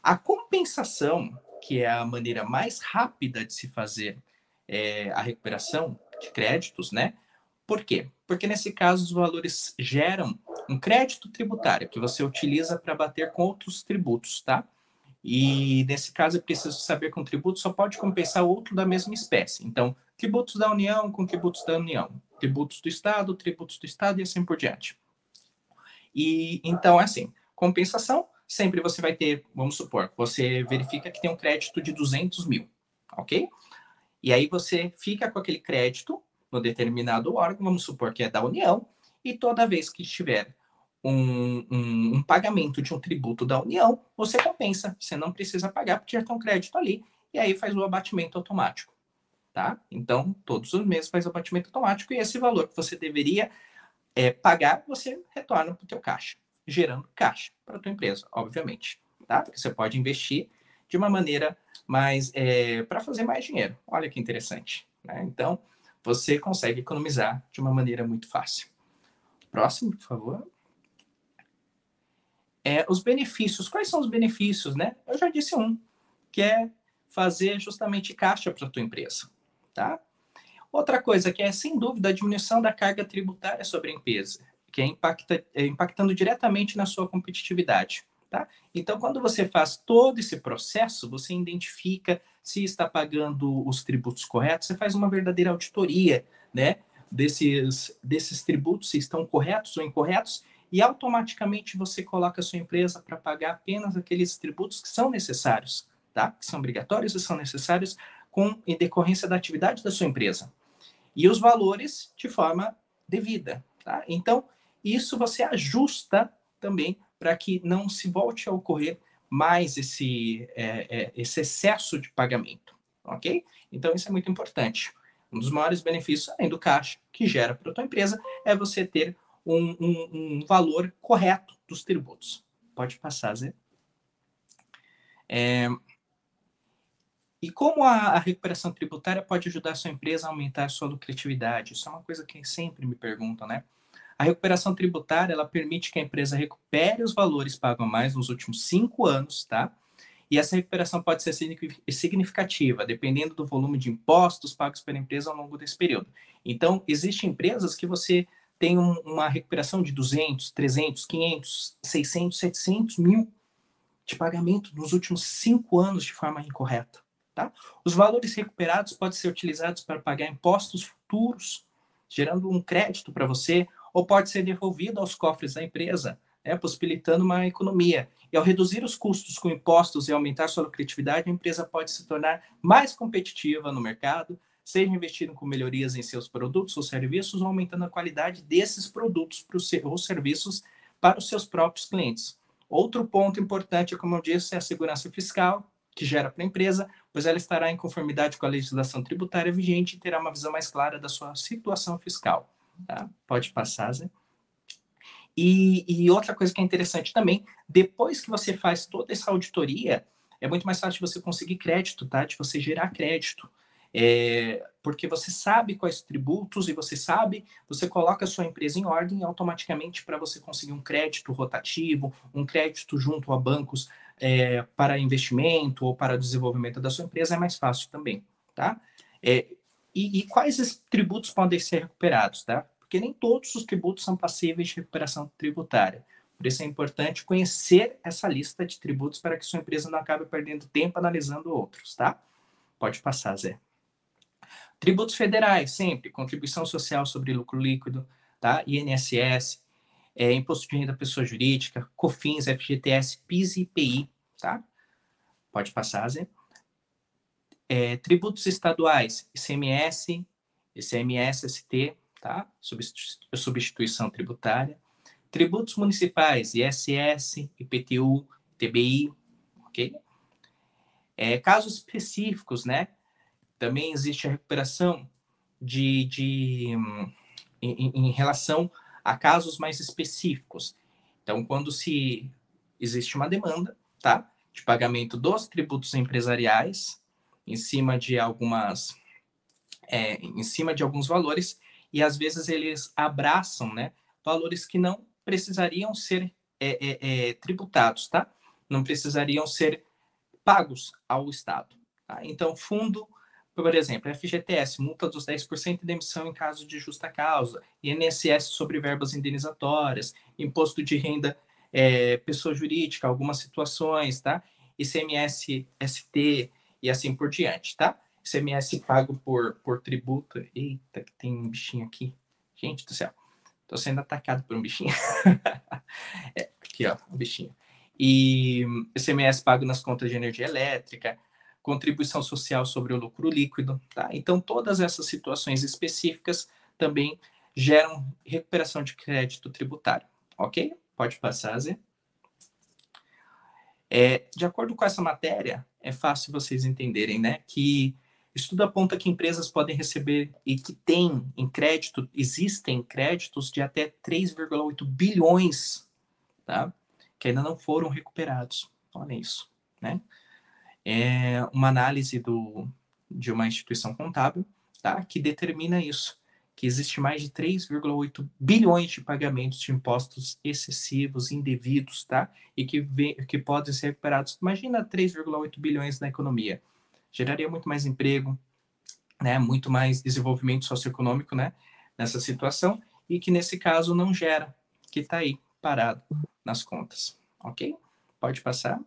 A compensação, que é a maneira mais rápida de se fazer é, a recuperação de créditos, né? Por quê? Porque nesse caso os valores geram um crédito tributário que você utiliza para bater com outros tributos, tá? E nesse caso é preciso saber que um tributo só pode compensar outro da mesma espécie. Então, tributos da União com tributos da União, tributos do Estado, tributos do Estado e assim por diante. E então, assim, compensação, sempre você vai ter, vamos supor, você verifica que tem um crédito de 200 mil, ok? E aí você fica com aquele crédito no determinado órgão, vamos supor que é da União, e toda vez que tiver um, um, um, pagamento de um tributo da União, você compensa. Você não precisa pagar porque já tem um crédito ali, e aí faz o abatimento automático tá? Então, todos os meses faz o abatimento automático e esse valor que você deveria é, pagar, você retorna para o teu caixa, gerando caixa para a tua empresa, obviamente, tá? Porque você pode investir de uma maneira mais, é, para fazer mais dinheiro. Olha que interessante, né? Então, você consegue economizar de uma maneira muito fácil. Próximo, por favor. É, os benefícios. Quais são os benefícios, né? Eu já disse um, que é fazer justamente caixa para a tua empresa tá? Outra coisa que é, sem dúvida, a diminuição da carga tributária sobre a empresa, que é, impacta, é impactando diretamente na sua competitividade, tá? Então, quando você faz todo esse processo, você identifica se está pagando os tributos corretos, você faz uma verdadeira auditoria, né? Desses, desses tributos, se estão corretos ou incorretos, e automaticamente você coloca a sua empresa para pagar apenas aqueles tributos que são necessários, tá? Que são obrigatórios e são necessários com em decorrência da atividade da sua empresa. E os valores de forma devida. Tá? Então, isso você ajusta também para que não se volte a ocorrer mais esse, é, é, esse excesso de pagamento. Ok? Então, isso é muito importante. Um dos maiores benefícios, além do caixa que gera para a tua empresa, é você ter um, um, um valor correto dos tributos. Pode passar, Zé. É, E como a, a, recuperação tributária pode ajudar a sua empresa a aumentar a sua lucratividade? Isso é uma coisa que sempre me perguntam, né? A recuperação tributária, ela permite que a empresa recupere os valores pagos a mais nos últimos cinco anos, tá? E essa recuperação pode ser significativa, dependendo do volume de impostos pagos pela empresa ao longo desse período. Então, existem empresas que você tem um, uma recuperação de 200, 300, 500, 600, 700 mil de pagamento nos últimos cinco anos de forma incorreta. Tá? Os valores recuperados podem ser utilizados para pagar impostos futuros, gerando um crédito para você, ou pode ser devolvido aos cofres da empresa, né, possibilitando uma economia. E ao reduzir os custos com impostos e aumentar sua lucratividade, a empresa pode se tornar mais competitiva no mercado, seja investindo com melhorias em seus produtos ou serviços, ou aumentando a qualidade desses produtos ou serviços para os seus próprios clientes. Outro ponto importante, como eu disse, é a segurança fiscal, que gera para a empresa, pois ela estará em conformidade com a legislação tributária vigente e terá uma visão mais clara da sua situação fiscal. Tá? Pode passar, Zé. E, e, outra coisa que é interessante também, depois que você faz toda essa auditoria, é muito mais fácil você conseguir crédito, tá? De você gerar crédito. É, porque você sabe quais tributos e você sabe, você coloca a sua empresa em ordem automaticamente para você conseguir um crédito rotativo, um crédito junto a bancos é, para investimento ou para desenvolvimento da sua empresa é mais fácil também, tá? É, e, e, quais tributos podem ser recuperados, tá? Porque nem todos os tributos são passíveis de recuperação tributária. Por isso é importante conhecer essa lista de tributos para que sua empresa não acabe perdendo tempo analisando outros, tá? Pode passar, Zé. Tributos federais, sempre, contribuição social sobre lucro líquido, tá? INSS, é, imposto de renda pessoa jurídica, COFINS, FGTS, PIS e IPI, tá? Pode passar, Zé. É, tributos estaduais, ICMS, ICMS, ST, tá? Substituição tributária. Tributos municipais, ISS, IPTU, TBI, ok? É, casos específicos, né? Também existe a recuperação de, de em, em relação a casos mais específicos. Então, quando se existe uma demanda, tá? De pagamento dos tributos empresariais em cima de algumas, é, em cima de alguns valores e às vezes eles abraçam, né? Valores que não precisariam ser é, é, é tributados, tá? Não precisariam ser pagos ao Estado. Tá? Então, fundo por exemplo, FGTS, multa dos 10% de demissão em caso de justa causa, INSS sobre verbas indenizatórias, imposto de renda é, pessoa jurídica, algumas situações, tá? ICMS, ST e assim por diante, tá? ICMS pago por, por tributo. Eita, que tem um bichinho aqui. Gente do céu, tô sendo atacado por um bichinho. [laughs] é, aqui, ó, um bichinho. E ICMS pago nas contas de energia elétrica, contribuição social sobre o lucro líquido. Tá? Então, todas essas situações específicas também geram recuperação de crédito tributário. Ok? Pode passar, Zé. É, de acordo com essa matéria, é fácil vocês entenderem né, que estudo aponta que empresas podem receber e que têm em crédito, existem créditos de até 3,8 bilhões, tá? Que ainda não foram recuperados. Olha isso, né? é uma análise do, de uma instituição contábil tá, que determina isso, que existe mais de 3,8 bilhões de pagamentos de impostos excessivos, indevidos, tá? E que, vem, que podem ser recuperados. Imagina 3,8 bilhões na economia. Geraria muito mais emprego, né? Muito mais desenvolvimento socioeconômico, né? Nessa situação e que nesse caso não gera, que está aí parado nas contas, ok? Pode passar.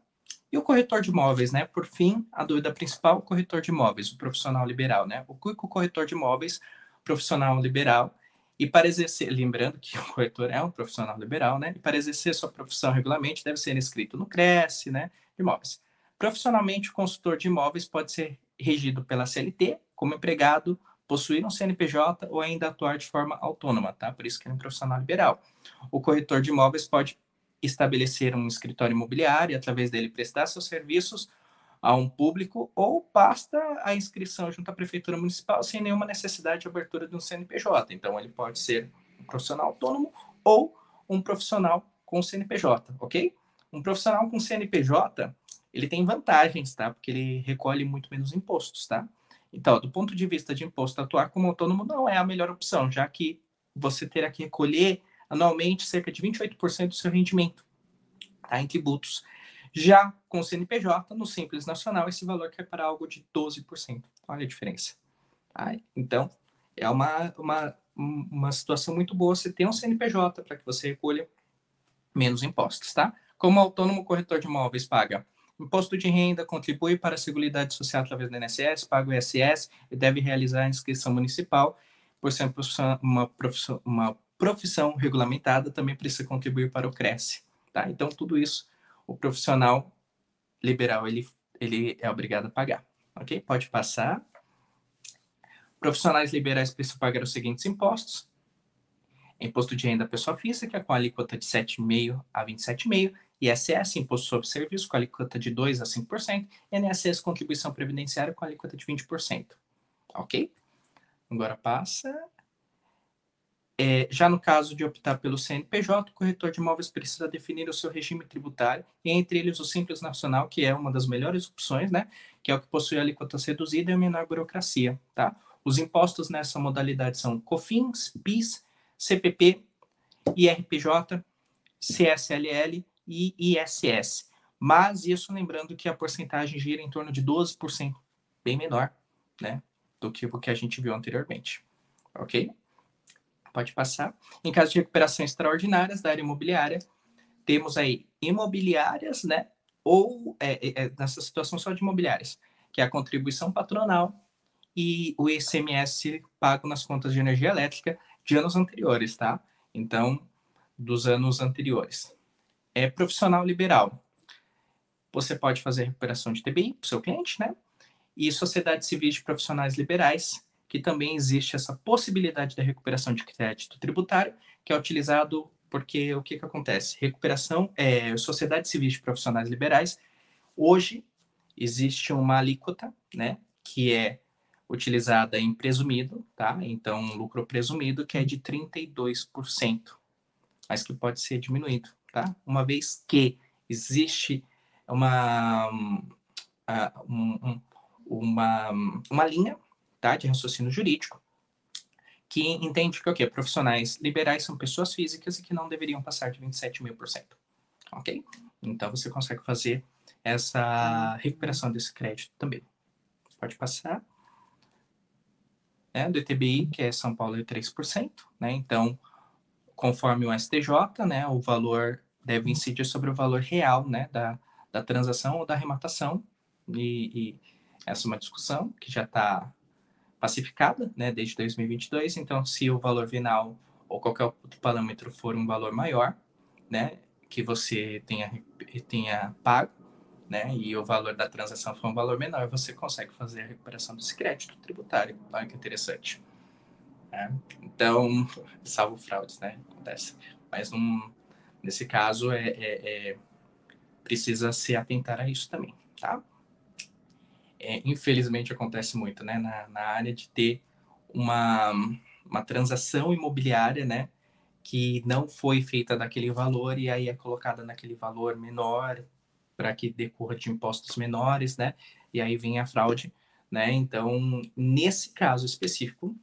E o corretor de imóveis, né? Por fim, a dúvida principal, o corretor de imóveis, o profissional liberal, né? O cuico corretor de imóveis, profissional liberal, e para exercer, lembrando que [laughs] o corretor é um profissional liberal, né? E para exercer sua profissão regularmente, deve ser inscrito no CRES, né? De imóveis. Profissionalmente, o consultor de imóveis pode ser regido pela CLT, como empregado, possuir um CNPJ ou ainda atuar de forma autônoma, tá? Por isso que é um profissional liberal. O corretor de imóveis pode estabelecer um escritório imobiliário e, através dele, prestar seus serviços a um público ou basta a inscrição junto à Prefeitura Municipal sem nenhuma necessidade de abertura de um CNPJ. Então, ele pode ser um profissional autônomo ou um profissional com CNPJ, ok? Um profissional com CNPJ, ele tem vantagens, tá? Porque ele recolhe muito menos impostos, tá? Então, do ponto de vista de imposto, atuar como autônomo não é a melhor opção, já que você terá que recolher anualmente cerca de 28% do seu rendimento tá? em tributos. Já com o CNPJ, no Simples Nacional, esse valor cai para algo de 12%. Olha a diferença. Tá? Então, é uma, uma, uma situação muito boa você ter um CNPJ para que você recolha menos impostos, tá? Como autônomo corretor de imóveis paga imposto de renda, contribui para a Seguridade Social através do INSS, paga o ISS e deve realizar a inscrição municipal. Por ser uma profissão, uma profissão regulamentada, também precisa contribuir para o CRESSE. Tá? Então, tudo isso, o profissional liberal, ele, ele é obrigado a pagar. Ok? Pode passar. Profissionais liberais precisam pagar os seguintes impostos. Imposto de renda pessoa física, com alíquota de 7,5% a 27,5%. ISS, Imposto sobre Serviço, com alíquota de 2% a 5%. INSS, Contribuição Previdenciária, com alíquota de 20%. Ok? Agora passa. É, já no caso de optar pelo CNPJ, o corretor de imóveis precisa definir o seu regime tributário, e entre eles o Simples Nacional, que é uma das melhores opções, né? Que é o que possui alíquota reduzida e a menor burocracia, tá? Os impostos nessa modalidade são COFINS, PIS, CPP, IRPJ, CSLL e ISS. Mas isso lembrando que a porcentagem gira em torno de 12%, bem menor, né? Do que o que a gente viu anteriormente. Ok? Pode passar. Em caso de recuperação extraordinárias da área imobiliária, temos aí imobiliárias, né? Ou é, é, é nessa situação só de imobiliárias, que é a contribuição patronal e o ICMS pago nas contas de energia elétrica de anos anteriores, tá? Então, dos anos anteriores. É profissional liberal. Você pode fazer recuperação de TBI para o seu cliente, né? E sociedade civil de profissionais liberais, que também existe essa possibilidade da recuperação de crédito tributário, que é utilizado porque o que, que acontece? Recuperação, é, sociedade civil de profissionais liberais, hoje existe uma alíquota, né, que é utilizada em presumido, tá? Então, lucro presumido que é de 32%, mas que pode ser diminuído, tá? Uma vez que existe uma, um, uma, uma linha tá, de raciocínio jurídico que entende que o quê? Profissionais liberais são pessoas físicas e que não deveriam passar de 27 mil por cento, ok? Então, você consegue fazer essa recuperação desse crédito também. Pode passar né, do ETBI, que é São Paulo, é 3%, né? Então, conforme o STJ, né, o valor deve incidir sobre o valor real, né, da, da transação ou da arrematação, e, e essa é uma discussão que já está pacificada, né, desde 2022, então, se o valor final ou qualquer outro parâmetro for um valor maior, né, que você tenha, tenha pago, né, e o valor da transação for um valor menor, você consegue fazer a recuperação desse crédito tributário. Olha que interessante. É, então, salvo fraudes, né? Acontece. Mas um, nesse caso, é, é, é, precisa se atentar a isso também, tá? É, infelizmente, acontece muito, né? Na, na área de ter uma, uma transação imobiliária, né? Que não foi feita daquele valor e aí é colocada naquele valor menor para que decorra de impostos menores, né? E aí vem a fraude, né? Então, nesse caso específico,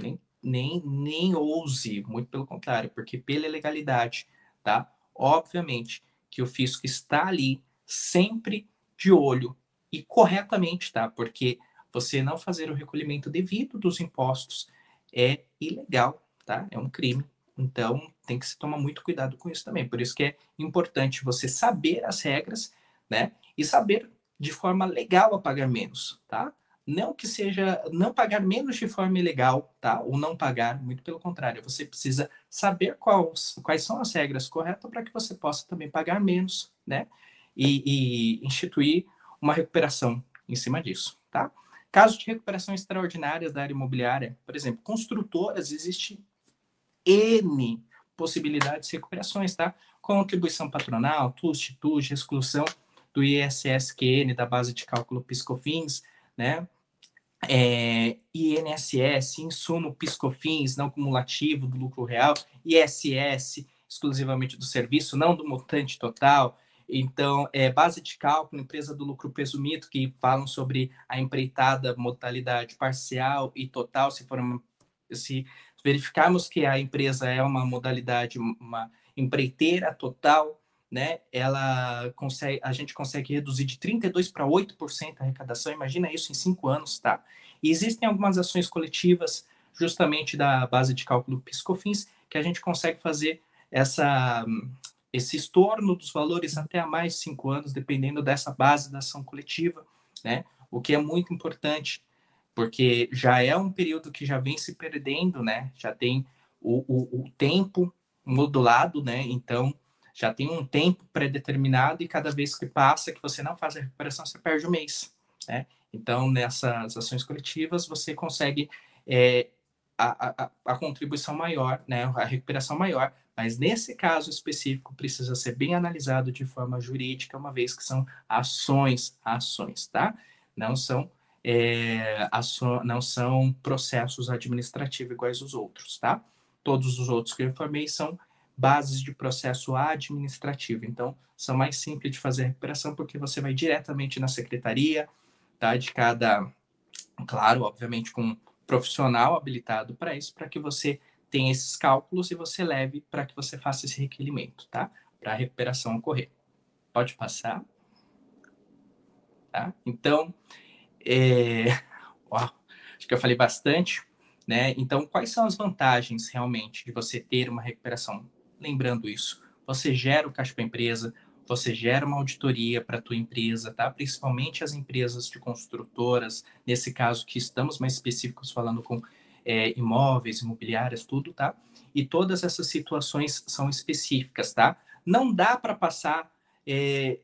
nem, nem, nem ouse, muito pelo contrário, porque pela legalidade, tá? Obviamente que o fisco está ali sempre de olho e corretamente, tá? Porque você não fazer o recolhimento devido dos impostos é ilegal, tá? É um crime. Então, tem que se tomar muito cuidado com isso também. Por isso que é importante você saber as regras, né? E saber de forma legal a pagar menos, tá? Não que seja não pagar menos de forma ilegal, tá? Ou não pagar, muito pelo contrário. Você precisa saber quais, quais são as regras corretas para que você possa também pagar menos, né? E, e instituir uma recuperação em cima disso, tá? Caso de recuperação extraordinária da área imobiliária, por exemplo, construtoras, existe N possibilidades de recuperações, tá? Contribuição patronal, TUST, TUJ, exclusão do ISSQN, da base de cálculo PiscoFins, né? É, INSS, insumo PiscoFins, não cumulativo do lucro real, ISS, exclusivamente do serviço, não do montante total, Então, é, base de cálculo, empresa do lucro presumido, que falam sobre a empreitada modalidade parcial e total, se for uma, se verificarmos que a empresa é uma modalidade, uma empreiteira total, né, ela consegue, a gente consegue reduzir de 32 para 8% a arrecadação, imagina isso em cinco anos, tá? E existem algumas ações coletivas, justamente da base de cálculo Piscofins, que a gente consegue fazer essa, esse estorno dos valores até a mais cinco anos, dependendo dessa base da ação coletiva, né? O que é muito importante, porque já é um período que já vem se perdendo, né? Já tem o, o, o tempo modulado, né? Então, já tem um tempo pré-determinado e cada vez que passa que você não faz a recuperação, você perde o mês, né? Então, nessas ações coletivas, você consegue é, a, a, a, contribuição maior, né? A recuperação maior, mas nesse caso específico precisa ser bem analisado de forma jurídica, uma vez que são ações, ações, tá? Não são é, aço, não são processos administrativos iguais os outros, tá? Todos os outros que eu informei são bases de processo administrativo. Então, são mais simples de fazer a recuperação porque você vai diretamente na secretaria, tá? De cada, claro, obviamente com um profissional habilitado para isso, para que você tenha esses cálculos e você leve para que você faça esse requerimento, tá? Para a recuperação ocorrer. Pode passar. Tá? Então, é... [laughs] Uau, acho que eu falei bastante, né? Então, quais são as vantagens realmente de você ter uma recuperação? Lembrando isso. Você gera o caixa para a empresa, você gera uma auditoria para a tua empresa, tá? Principalmente as empresas de construtoras, nesse caso que estamos mais específicos falando com é, imóveis, imobiliárias, tudo, tá? E todas essas situações são específicas, tá? Não dá para passar é,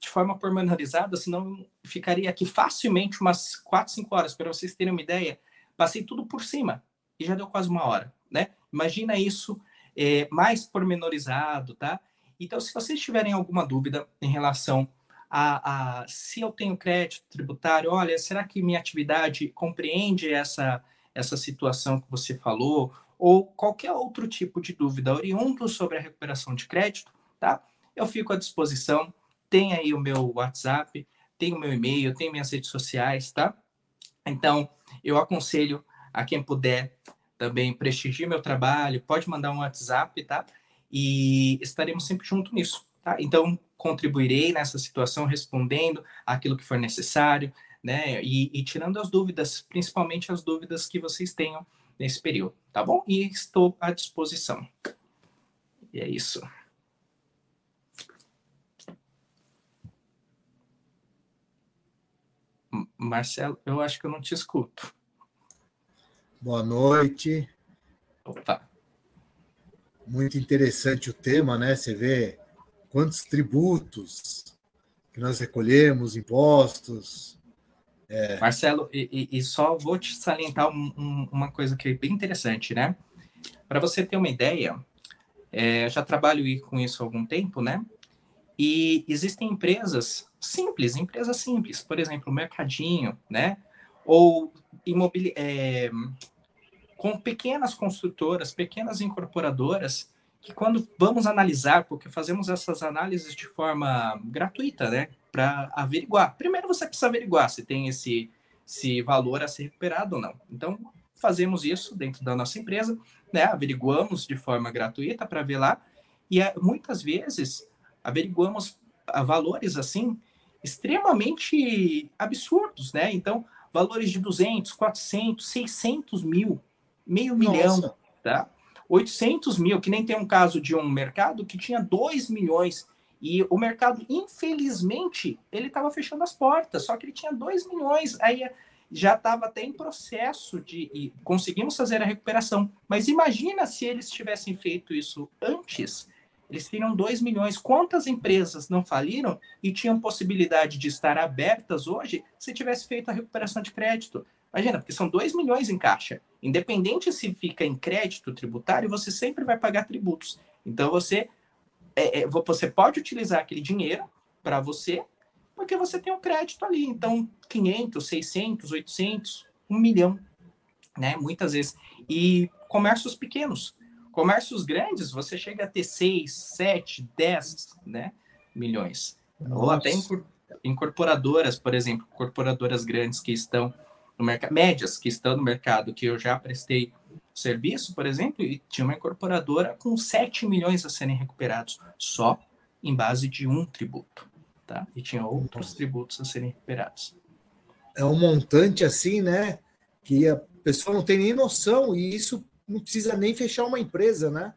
de forma pormenorizada, senão ficaria aqui facilmente umas 4, 5 horas. Para vocês terem uma ideia, passei tudo por cima e já deu quase uma hora, né? Imagina isso é, mais pormenorizado, tá? Então, se vocês tiverem alguma dúvida em relação a, a, se eu tenho crédito tributário, olha, será que minha atividade compreende essa, essa situação que você falou? Ou qualquer outro tipo de dúvida oriundo sobre a recuperação de crédito, tá? Eu fico à disposição. Tem aí o meu WhatsApp, tem o meu e-mail, tem minhas redes sociais, tá? Então, eu aconselho a quem puder também prestigie meu trabalho, pode mandar um WhatsApp, tá? E estaremos sempre junto nisso, tá? Então, contribuirei nessa situação respondendo aquilo que for necessário, né? E, e tirando as dúvidas, principalmente as dúvidas que vocês tenham nesse período, tá bom? E estou à disposição. E é isso. Marcelo, eu acho que eu não te escuto. Boa noite. Opa. Muito interessante o tema, né? Você vê quantos tributos que nós recolhemos, impostos. É... Marcelo, e, e, só vou te salientar um, um, uma coisa que é bem interessante, né? Para você ter uma ideia, é, já trabalho com isso há algum tempo, né? E existem empresas simples, empresas simples, por exemplo, o Mercadinho, né? Ou imobili é, com pequenas construtoras, pequenas incorporadoras, que quando vamos analisar, porque fazemos essas análises de forma gratuita, né, para averiguar. Primeiro você precisa averiguar se tem esse, esse valor a ser recuperado ou não. Então, fazemos isso dentro da nossa empresa, né, averiguamos de forma gratuita para ver lá, e é, muitas vezes averiguamos valores assim extremamente absurdos, né? Então, valores de 200, 400, 600 mil, meio Nossa. milhão, tá? 800 mil, que nem tem um caso de um mercado que tinha 2 milhões e o mercado, infelizmente, ele estava fechando as portas, só que ele tinha 2 milhões, aí já estava até em processo de e conseguimos fazer a recuperação. Mas imagina se eles tivessem feito isso antes, eles teriam 2 milhões. Quantas empresas não faliram e tinham possibilidade de estar abertas hoje se tivesse feito a recuperação de crédito? Imagina, porque são 2 milhões em caixa. Independente se fica em crédito tributário, você sempre vai pagar tributos. Então você, é, é, você pode utilizar aquele dinheiro para você, porque você tem um crédito ali. Então, 500, 600, 800, 1 milhão, né? Muitas vezes. E comércios pequenos Comércios grandes, você chega a ter 6, 7, 10 né, milhões. Nossa. Ou até incorporadoras, por exemplo, incorporadoras grandes que estão no mercado, médias que estão no mercado, que eu já prestei serviço, por exemplo, e tinha uma incorporadora com 7 milhões a serem recuperados, só em base de um tributo, tá? E tinha outros tributos a serem recuperados. É um montante assim, né? Que a pessoa não tem nem noção, e isso não precisa nem fechar uma empresa, né?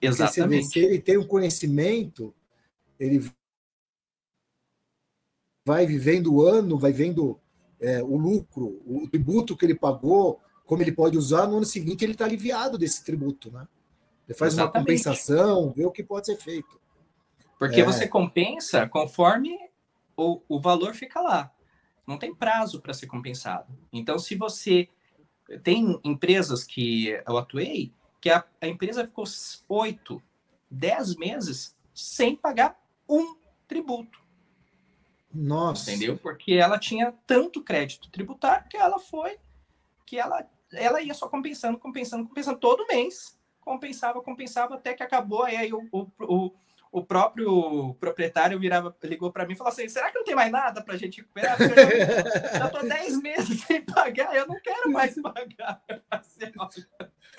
Exatamente. se ele tem um conhecimento, ele vai vivendo o ano, vai vendo é, o lucro, o tributo que ele pagou, como ele pode usar, no ano seguinte ele está aliviado desse tributo, né? Ele faz Exatamente. uma compensação, vê o que pode ser feito. Porque é. você compensa conforme o, o valor fica lá. Não tem prazo para ser compensado. Então, se você tem empresas que eu atuei, que a, a empresa ficou oito, dez meses sem pagar um tributo. Nossa. Entendeu? Porque ela tinha tanto crédito tributário que ela foi, que ela, ela ia só compensando, compensando, compensando todo mês. Compensava, compensava, até que acabou. Aí o, o, o, o próprio proprietário virava, ligou para mim e falou assim: será que não tem mais nada para a gente recuperar? Eu já estou 10 meses [laughs] sem pagar, eu não quero mais pagar. [laughs]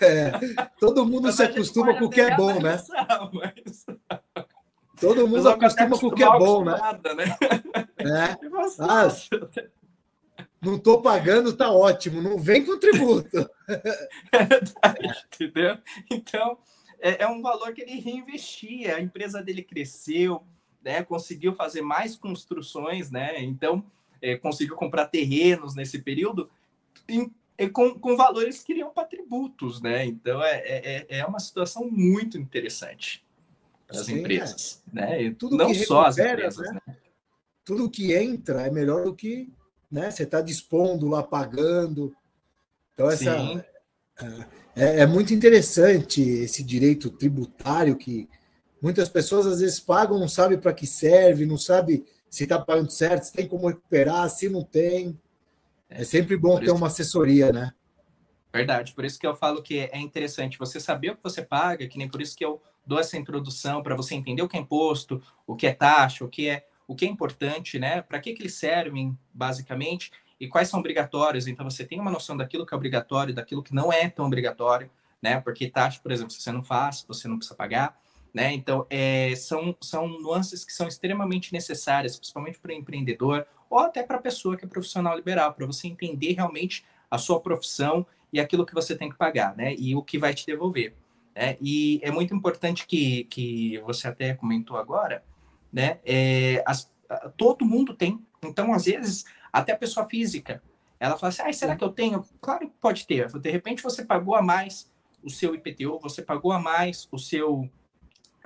É, todo mundo Mas se acostuma com o que é bom, né? Mas... Todo mundo acostuma com o que é bom, né? né? É. [laughs] Ah, não estou pagando, tá ótimo. Não vem com tributo. É entendeu? Então, é, é, um valor que ele reinvestia. A empresa dele cresceu, né? Conseguiu fazer mais construções, né? Então, é, conseguiu comprar terrenos nesse período em, com, com valores que iriam para tributos, né? Então, é, é, é uma situação muito interessante as Sim, empresas, é. né? Tudo não só as empresas, né? né? Tudo que entra é melhor do que, né? Você está dispondo lá, pagando. Então essa é, é, muito interessante esse direito tributário que muitas pessoas às vezes pagam, não sabe para que serve, não sabe se está pagando certo, se tem como recuperar, se não tem. É sempre bom ter uma assessoria, né? Verdade, por isso que eu falo que é interessante você saber o que você paga, que nem por isso que eu dou essa introdução para você entender o que é imposto, o que é taxa, o que é o que é importante, né? Para que, que eles servem, basicamente, e quais são obrigatórios. Então, você tem uma noção daquilo que é obrigatório, daquilo que não é tão obrigatório, né? Porque taxa, por exemplo, se você não faz, você não precisa pagar, né? Então, é, são, são nuances que são extremamente necessárias, principalmente para o empreendedor ou até para a pessoa que é profissional liberal, para você entender realmente a sua profissão e aquilo que você tem que pagar, né? E o que vai te devolver. Né? E é muito importante que, que você até comentou agora, né? É, as, todo mundo tem. Então, às vezes, até a pessoa física, ela fala assim, ah, será que eu tenho? Claro que pode ter. De repente, você pagou a mais o seu IPTU, você pagou a mais o seu...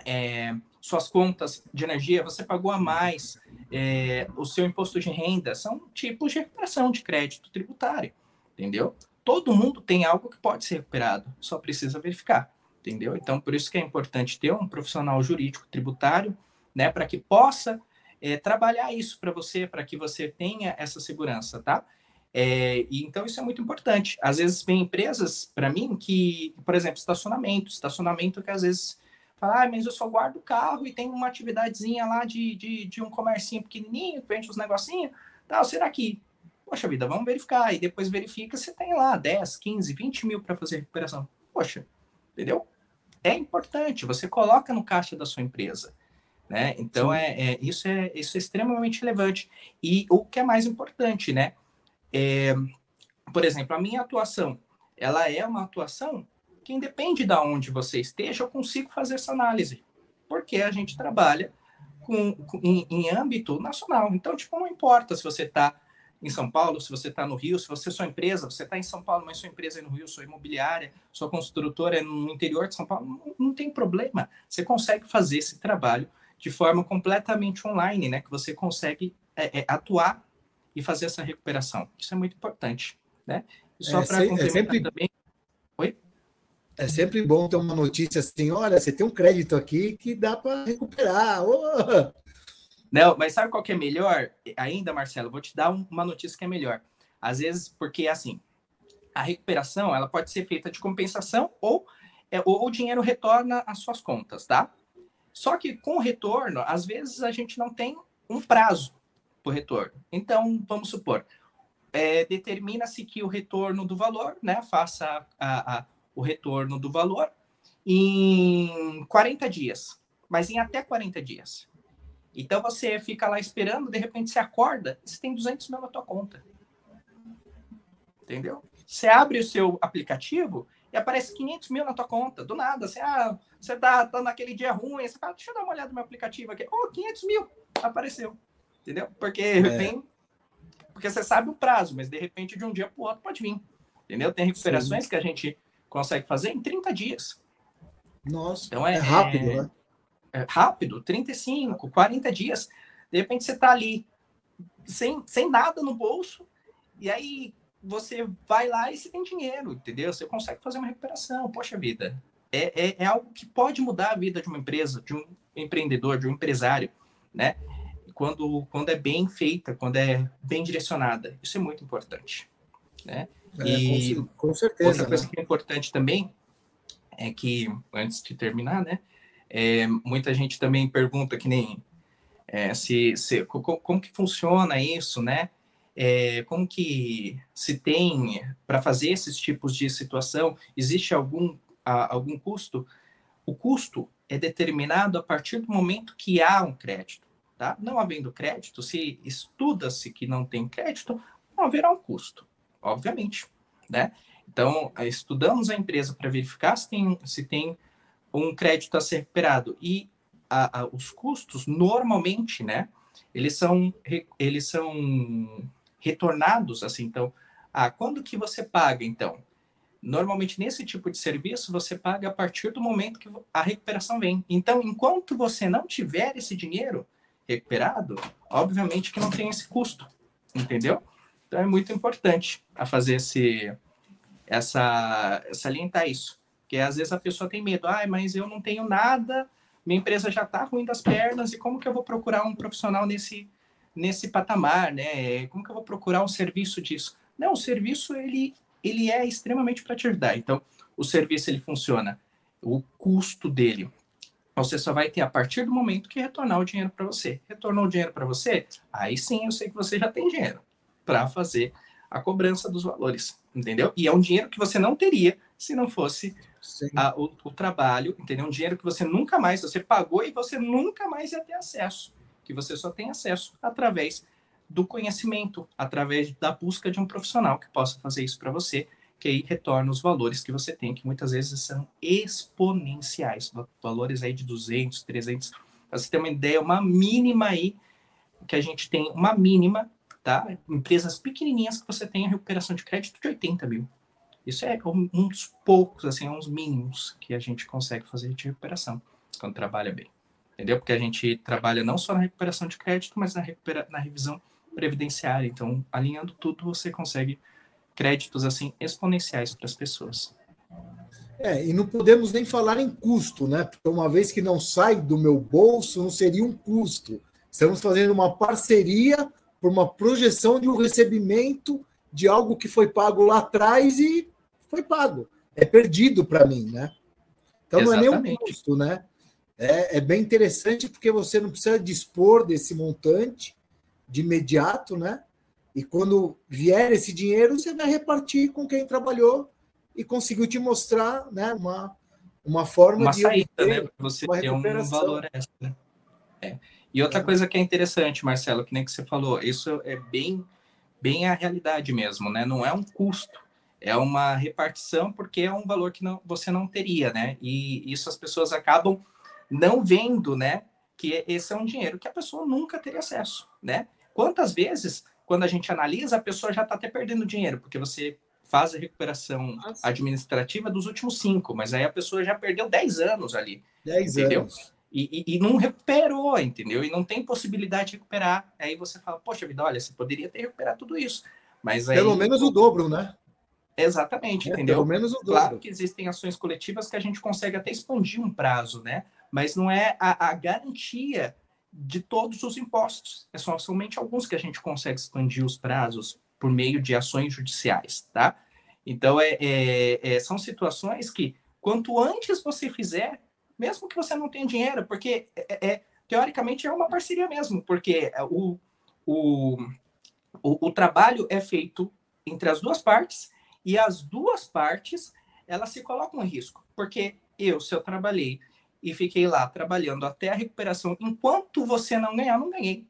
É, suas contas de energia, você pagou a mais é, o seu imposto de renda, são tipos de recuperação de crédito tributário, entendeu? Todo mundo tem algo que pode ser recuperado, só precisa verificar entendeu? Então, por isso que é importante ter um profissional jurídico tributário, né, para que possa é, trabalhar isso para você, para que você tenha essa segurança, tá? É, e então isso é muito importante. Às vezes vem empresas para mim que, por exemplo, estacionamento, estacionamento que às vezes fala, ah, mas eu só guardo o carro e tem uma atividadezinha lá de, de, de um comércio pequenininho, que vende uns negocinhos, tal, será que Poxa vida, vamos verificar. E depois verifica se tem lá 10, 15, 20 mil para fazer recuperação. Poxa, entendeu? é importante, você coloca no caixa da sua empresa. Né? Então, é, é, isso, é, isso é extremamente relevante. E o que é mais importante, né? É, por exemplo, a minha atuação, ela é uma atuação que independe de onde você esteja, eu consigo fazer essa análise. Porque a gente trabalha com, com em, em, âmbito nacional. Então, tipo, não importa se você está em São Paulo, se você está no Rio, se você é sua empresa, você está em São Paulo, mas sua empresa é no Rio, sua imobiliária, sua construtora é no interior de São Paulo, não, não tem problema. Você consegue fazer esse trabalho de forma completamente online, né? Que você consegue é, é, atuar e fazer essa recuperação. Isso é muito importante, né? E só é, para é complementar sempre... também. Oi? É sempre bom ter uma notícia assim, olha, você tem um crédito aqui que dá para recuperar. Oh! Não, mas sabe qual que é melhor? Ainda, Marcelo, vou te dar uma notícia que é melhor. Às vezes, porque assim, a recuperação ela pode ser feita de compensação ou, é, ou o dinheiro retorna às suas contas, tá? Só que com o retorno, às vezes a gente não tem um prazo para o retorno. Então, vamos supor, é, determina-se que o retorno do valor, né, faça a, a, o retorno do valor em 40 dias, mas em até 40 dias. Então você fica lá esperando, de repente você acorda, você tem 200 mil na tua conta. Entendeu? Você abre o seu aplicativo e aparece 500 mil na tua conta, do nada. Você, ah, você tá, tá naquele dia ruim, você fala, deixa eu dar uma olhada no meu aplicativo aqui. Oh, 500 mil, apareceu. Entendeu? Porque é. vem porque você sabe o prazo, mas de repente de um dia para o outro pode vir. Entendeu? Tem recuperações Sim. que a gente consegue fazer em 30 dias. Nossa, então é, é rápido, é, né? É rápido, 35, 40 dias. De repente você está ali sem, sem nada no bolso, e aí você vai lá e você tem dinheiro, entendeu? Você consegue fazer uma recuperação. Poxa vida, é, é, é algo que pode mudar a vida de uma empresa, de um empreendedor, de um empresário, né? quando, quando é bem feita, quando é bem direcionada. Isso é muito importante. Né? É, e com, certeza. Outra coisa né? que é importante também é que, antes de terminar, né? É, muita gente também pergunta que nem é, se, se como, como, que funciona isso, né? É, como que se tem para fazer esses tipos de situação? Existe algum, a, algum custo? O custo é determinado a partir do momento que há um crédito. Tá? Não havendo crédito, se estuda-se que não tem crédito, não haverá um custo, obviamente. Né? Então, estudamos a empresa para verificar se tem, se tem um crédito a ser recuperado. E a, a, os custos, normalmente, né, eles são, eles são retornados, assim, então, ah, quando que você paga, então? Normalmente, nesse tipo de serviço, você paga a partir do momento que a recuperação vem. Então, enquanto você não tiver esse dinheiro, recuperado, obviamente que não tem esse custo, entendeu? Então é muito importante a fazer esse, essa, salientar isso, porque às vezes a pessoa tem medo, ah, mas eu não tenho nada, minha empresa já está ruim das pernas e como que eu vou procurar um profissional nesse nesse patamar, né? Como que eu vou procurar um serviço disso? Não, o serviço ele ele é extremamente para te ajudar. Então, o serviço ele funciona, o custo dele você só vai ter a partir do momento que retornar o dinheiro para você. Retornou o dinheiro para você? Aí sim eu sei que você já tem dinheiro para fazer a cobrança dos valores, entendeu? E é um dinheiro que você não teria se não fosse a, o, o, trabalho, entendeu? Um dinheiro que você nunca mais, você pagou e você nunca mais ia ter acesso, que você só tem acesso através do conhecimento, através da busca de um profissional que possa fazer isso para você que aí retorna os valores que você tem, que muitas vezes são exponenciais, valores aí de 200, 300, para você ter uma ideia, uma mínima aí, que a gente tem uma mínima, tá? Empresas pequenininhas que você tem a recuperação de crédito de 80 mil. Isso é um, dos poucos, assim, uns mínimos que a gente consegue fazer de recuperação quando trabalha bem. Entendeu? Porque a gente trabalha não só na recuperação de crédito, mas na, recupera na revisão previdenciária. Então, alinhando tudo, você consegue créditos assim exponenciais para as pessoas. É, e não podemos nem falar em custo, né? Porque uma vez que não sai do meu bolso, não seria um custo. Estamos fazendo uma parceria por uma projeção de um recebimento de algo que foi pago lá atrás e foi pago. É perdido para mim, né? Então Exatamente. não é nem um custo, né? É, é bem interessante porque você não precisa dispor desse montante de imediato, né? E quando vier esse dinheiro, você vai repartir com quem trabalhou e conseguiu te mostrar né, uma, uma forma uma de. Saída, né? Você ter um valor extra. É. E outra é. coisa que é interessante, Marcelo, que nem que você falou, isso é bem, bem a realidade mesmo, né? Não é um custo, é uma repartição porque é um valor que não, você não teria, né? E isso as pessoas acabam não vendo, né? Que esse é um dinheiro que a pessoa nunca teria acesso, né? Quantas vezes quando a gente analisa, a pessoa já está até perdendo dinheiro, porque você faz a recuperação Nossa. administrativa dos últimos cinco, mas aí a pessoa já perdeu 10 anos ali. 10 anos. E, e, e, não recuperou, entendeu? E não tem possibilidade de recuperar. Aí você fala, poxa vida, olha, você poderia ter recuperado tudo isso. Mas aí, Pelo menos o dobro, né? Exatamente, é, entendeu? Pelo menos o dobro. Claro que existem ações coletivas que a gente consegue até expandir um prazo, né? Mas não é a, a garantia de todos os impostos. É só somente alguns que a gente consegue expandir os prazos por meio de ações judiciais, tá? Então, é, é, é, são situações que, quanto antes você fizer, mesmo que você não tenha dinheiro, porque é, é teoricamente é uma parceria mesmo, porque o, o, o, o trabalho é feito entre as duas partes e as duas partes elas se colocam em risco, porque eu, se eu trabalhei e fiquei lá trabalhando até a recuperação, enquanto você não ganhar, não ganhei.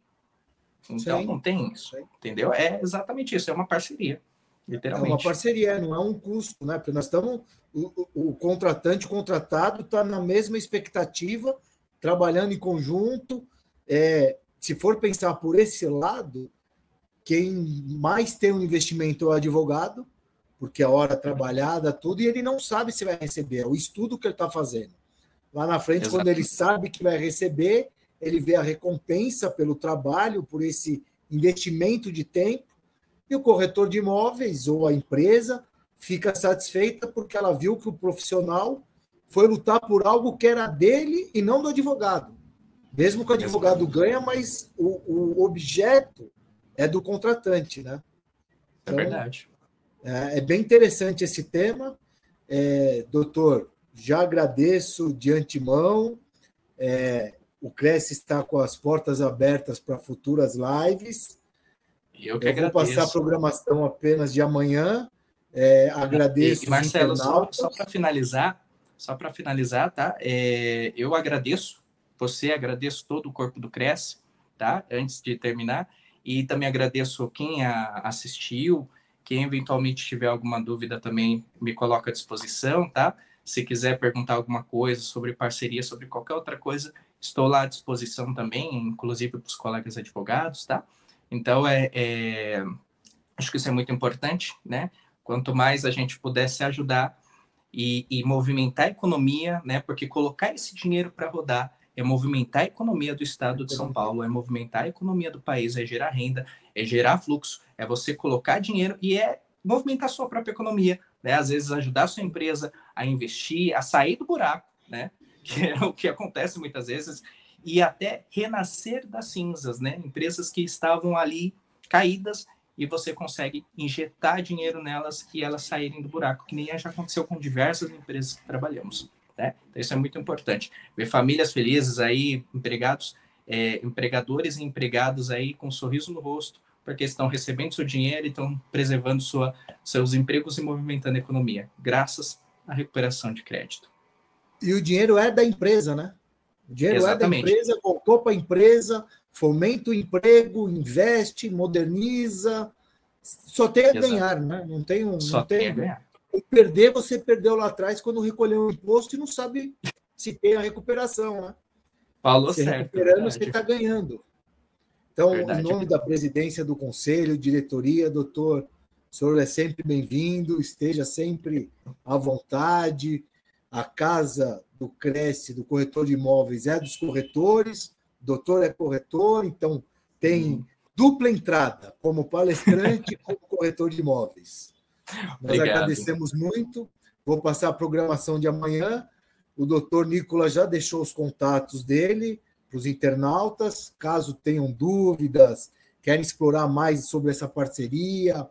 Então Sim. não tem isso, entendeu? É exatamente isso, é uma parceria, literalmente. É uma parceria, não é um custo, né? Porque nós estamos, o, o, contratante, o contratado está na mesma expectativa, trabalhando em conjunto. É, se for pensar por esse lado, quem mais tem um investimento é o advogado, porque a hora trabalhada, tudo, e ele não sabe se vai receber, é o estudo que ele está fazendo. Lá na frente, Exatamente. quando ele sabe que vai receber, ele vê a recompensa pelo trabalho, por esse investimento de tempo, e o corretor de imóveis ou a empresa fica satisfeita porque ela viu que o profissional foi lutar por algo que era dele e não do advogado. Mesmo que o advogado ganha, mas o, o objeto é do contratante, né? É então, é verdade. É, é, bem interessante esse tema. É, doutor, já agradeço de antemão. É, o Cresce está com as portas abertas para futuras lives. Eu, que Eu vou passar a programação apenas de amanhã. É, agradeço. E Marcelo, só, só para finalizar, só para finalizar, tá? É, eu agradeço você, agradeço todo o corpo do Cresce, tá? Antes de terminar. E também agradeço quem a, assistiu. Quem eventualmente tiver alguma dúvida também me coloca à disposição, tá? Se quiser perguntar alguma coisa sobre parceria, sobre qualquer outra coisa, Estou lá à disposição também, inclusive para os colegas advogados, tá? Então, é, é, acho que isso é muito importante, né? Quanto mais a gente pudesse ajudar e, e movimentar a economia, né? Porque colocar esse dinheiro para rodar é movimentar a economia do estado de São Paulo, é movimentar a economia do país, é gerar renda, é gerar fluxo, é você colocar dinheiro e é movimentar a sua própria economia, né? Às vezes ajudar a sua empresa a investir, a sair do buraco, né? [laughs] que é o que acontece muitas vezes, e até renascer das cinzas, né? Empresas que estavam ali caídas e você consegue injetar dinheiro nelas e elas saírem do buraco, que nem já aconteceu com diversas empresas que trabalhamos, né? Então isso é muito importante. Ver famílias felizes aí, empregados, é, empregadores e empregados aí com um sorriso no rosto, porque estão recebendo seu dinheiro e estão preservando sua, seus empregos e movimentando a economia, graças à recuperação de crédito. E o dinheiro é da empresa, né? O dinheiro Exatamente. é da empresa, voltou para a empresa, fomenta o emprego, investe, moderniza. Só tem a Exato. ganhar, né? Não tem um. Só não tem, tem a ganhar. Perder, você perdeu lá atrás quando recolheu o imposto e não sabe se tem a recuperação, né? Falou você certo. Recuperando, verdade. você está ganhando. Então, verdade. em nome da presidência do conselho, diretoria, doutor, o senhor é sempre bem-vindo, esteja sempre à vontade a casa do Cresce, do corretor de imóveis, é dos corretores, o doutor é corretor, então tem uhum. dupla entrada, como palestrante e [laughs] como corretor de imóveis. Nós Obrigado. agradecemos muito. Vou passar a programação de amanhã. O doutor Nicolas já deixou os contatos dele para os internautas, caso tenham dúvidas, querem explorar mais sobre essa parceria.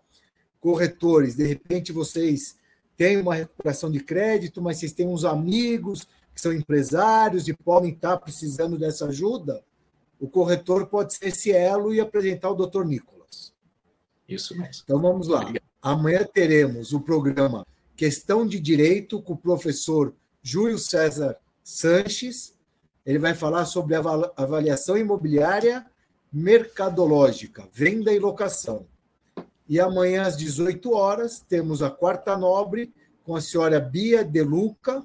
Corretores, de repente vocês tem uma recuperação de crédito, mas vocês têm uns amigos que são empresários e podem estar precisando dessa ajuda, o corretor pode ser esse elo e apresentar o doutor Nicolas. Isso mesmo. Então vamos lá. Obrigado. Amanhã teremos o programa Questão de Direito com o professor Júlio César Sanches. Ele vai falar sobre avaliação imobiliária mercadológica, venda e locação. E amanhã, às 18 horas, temos a quarta nobre com a senhora Bia De Luca.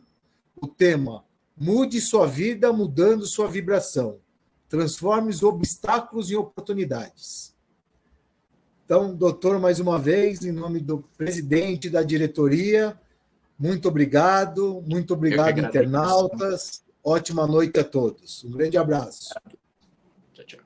O tema: Mude sua vida mudando sua vibração. Transforme os obstáculos em oportunidades. Então, doutor, mais uma vez, em nome do presidente da diretoria, muito obrigado, muito obrigado, internautas. Ótima noite a todos. Um grande abraço. Tchau, tchau.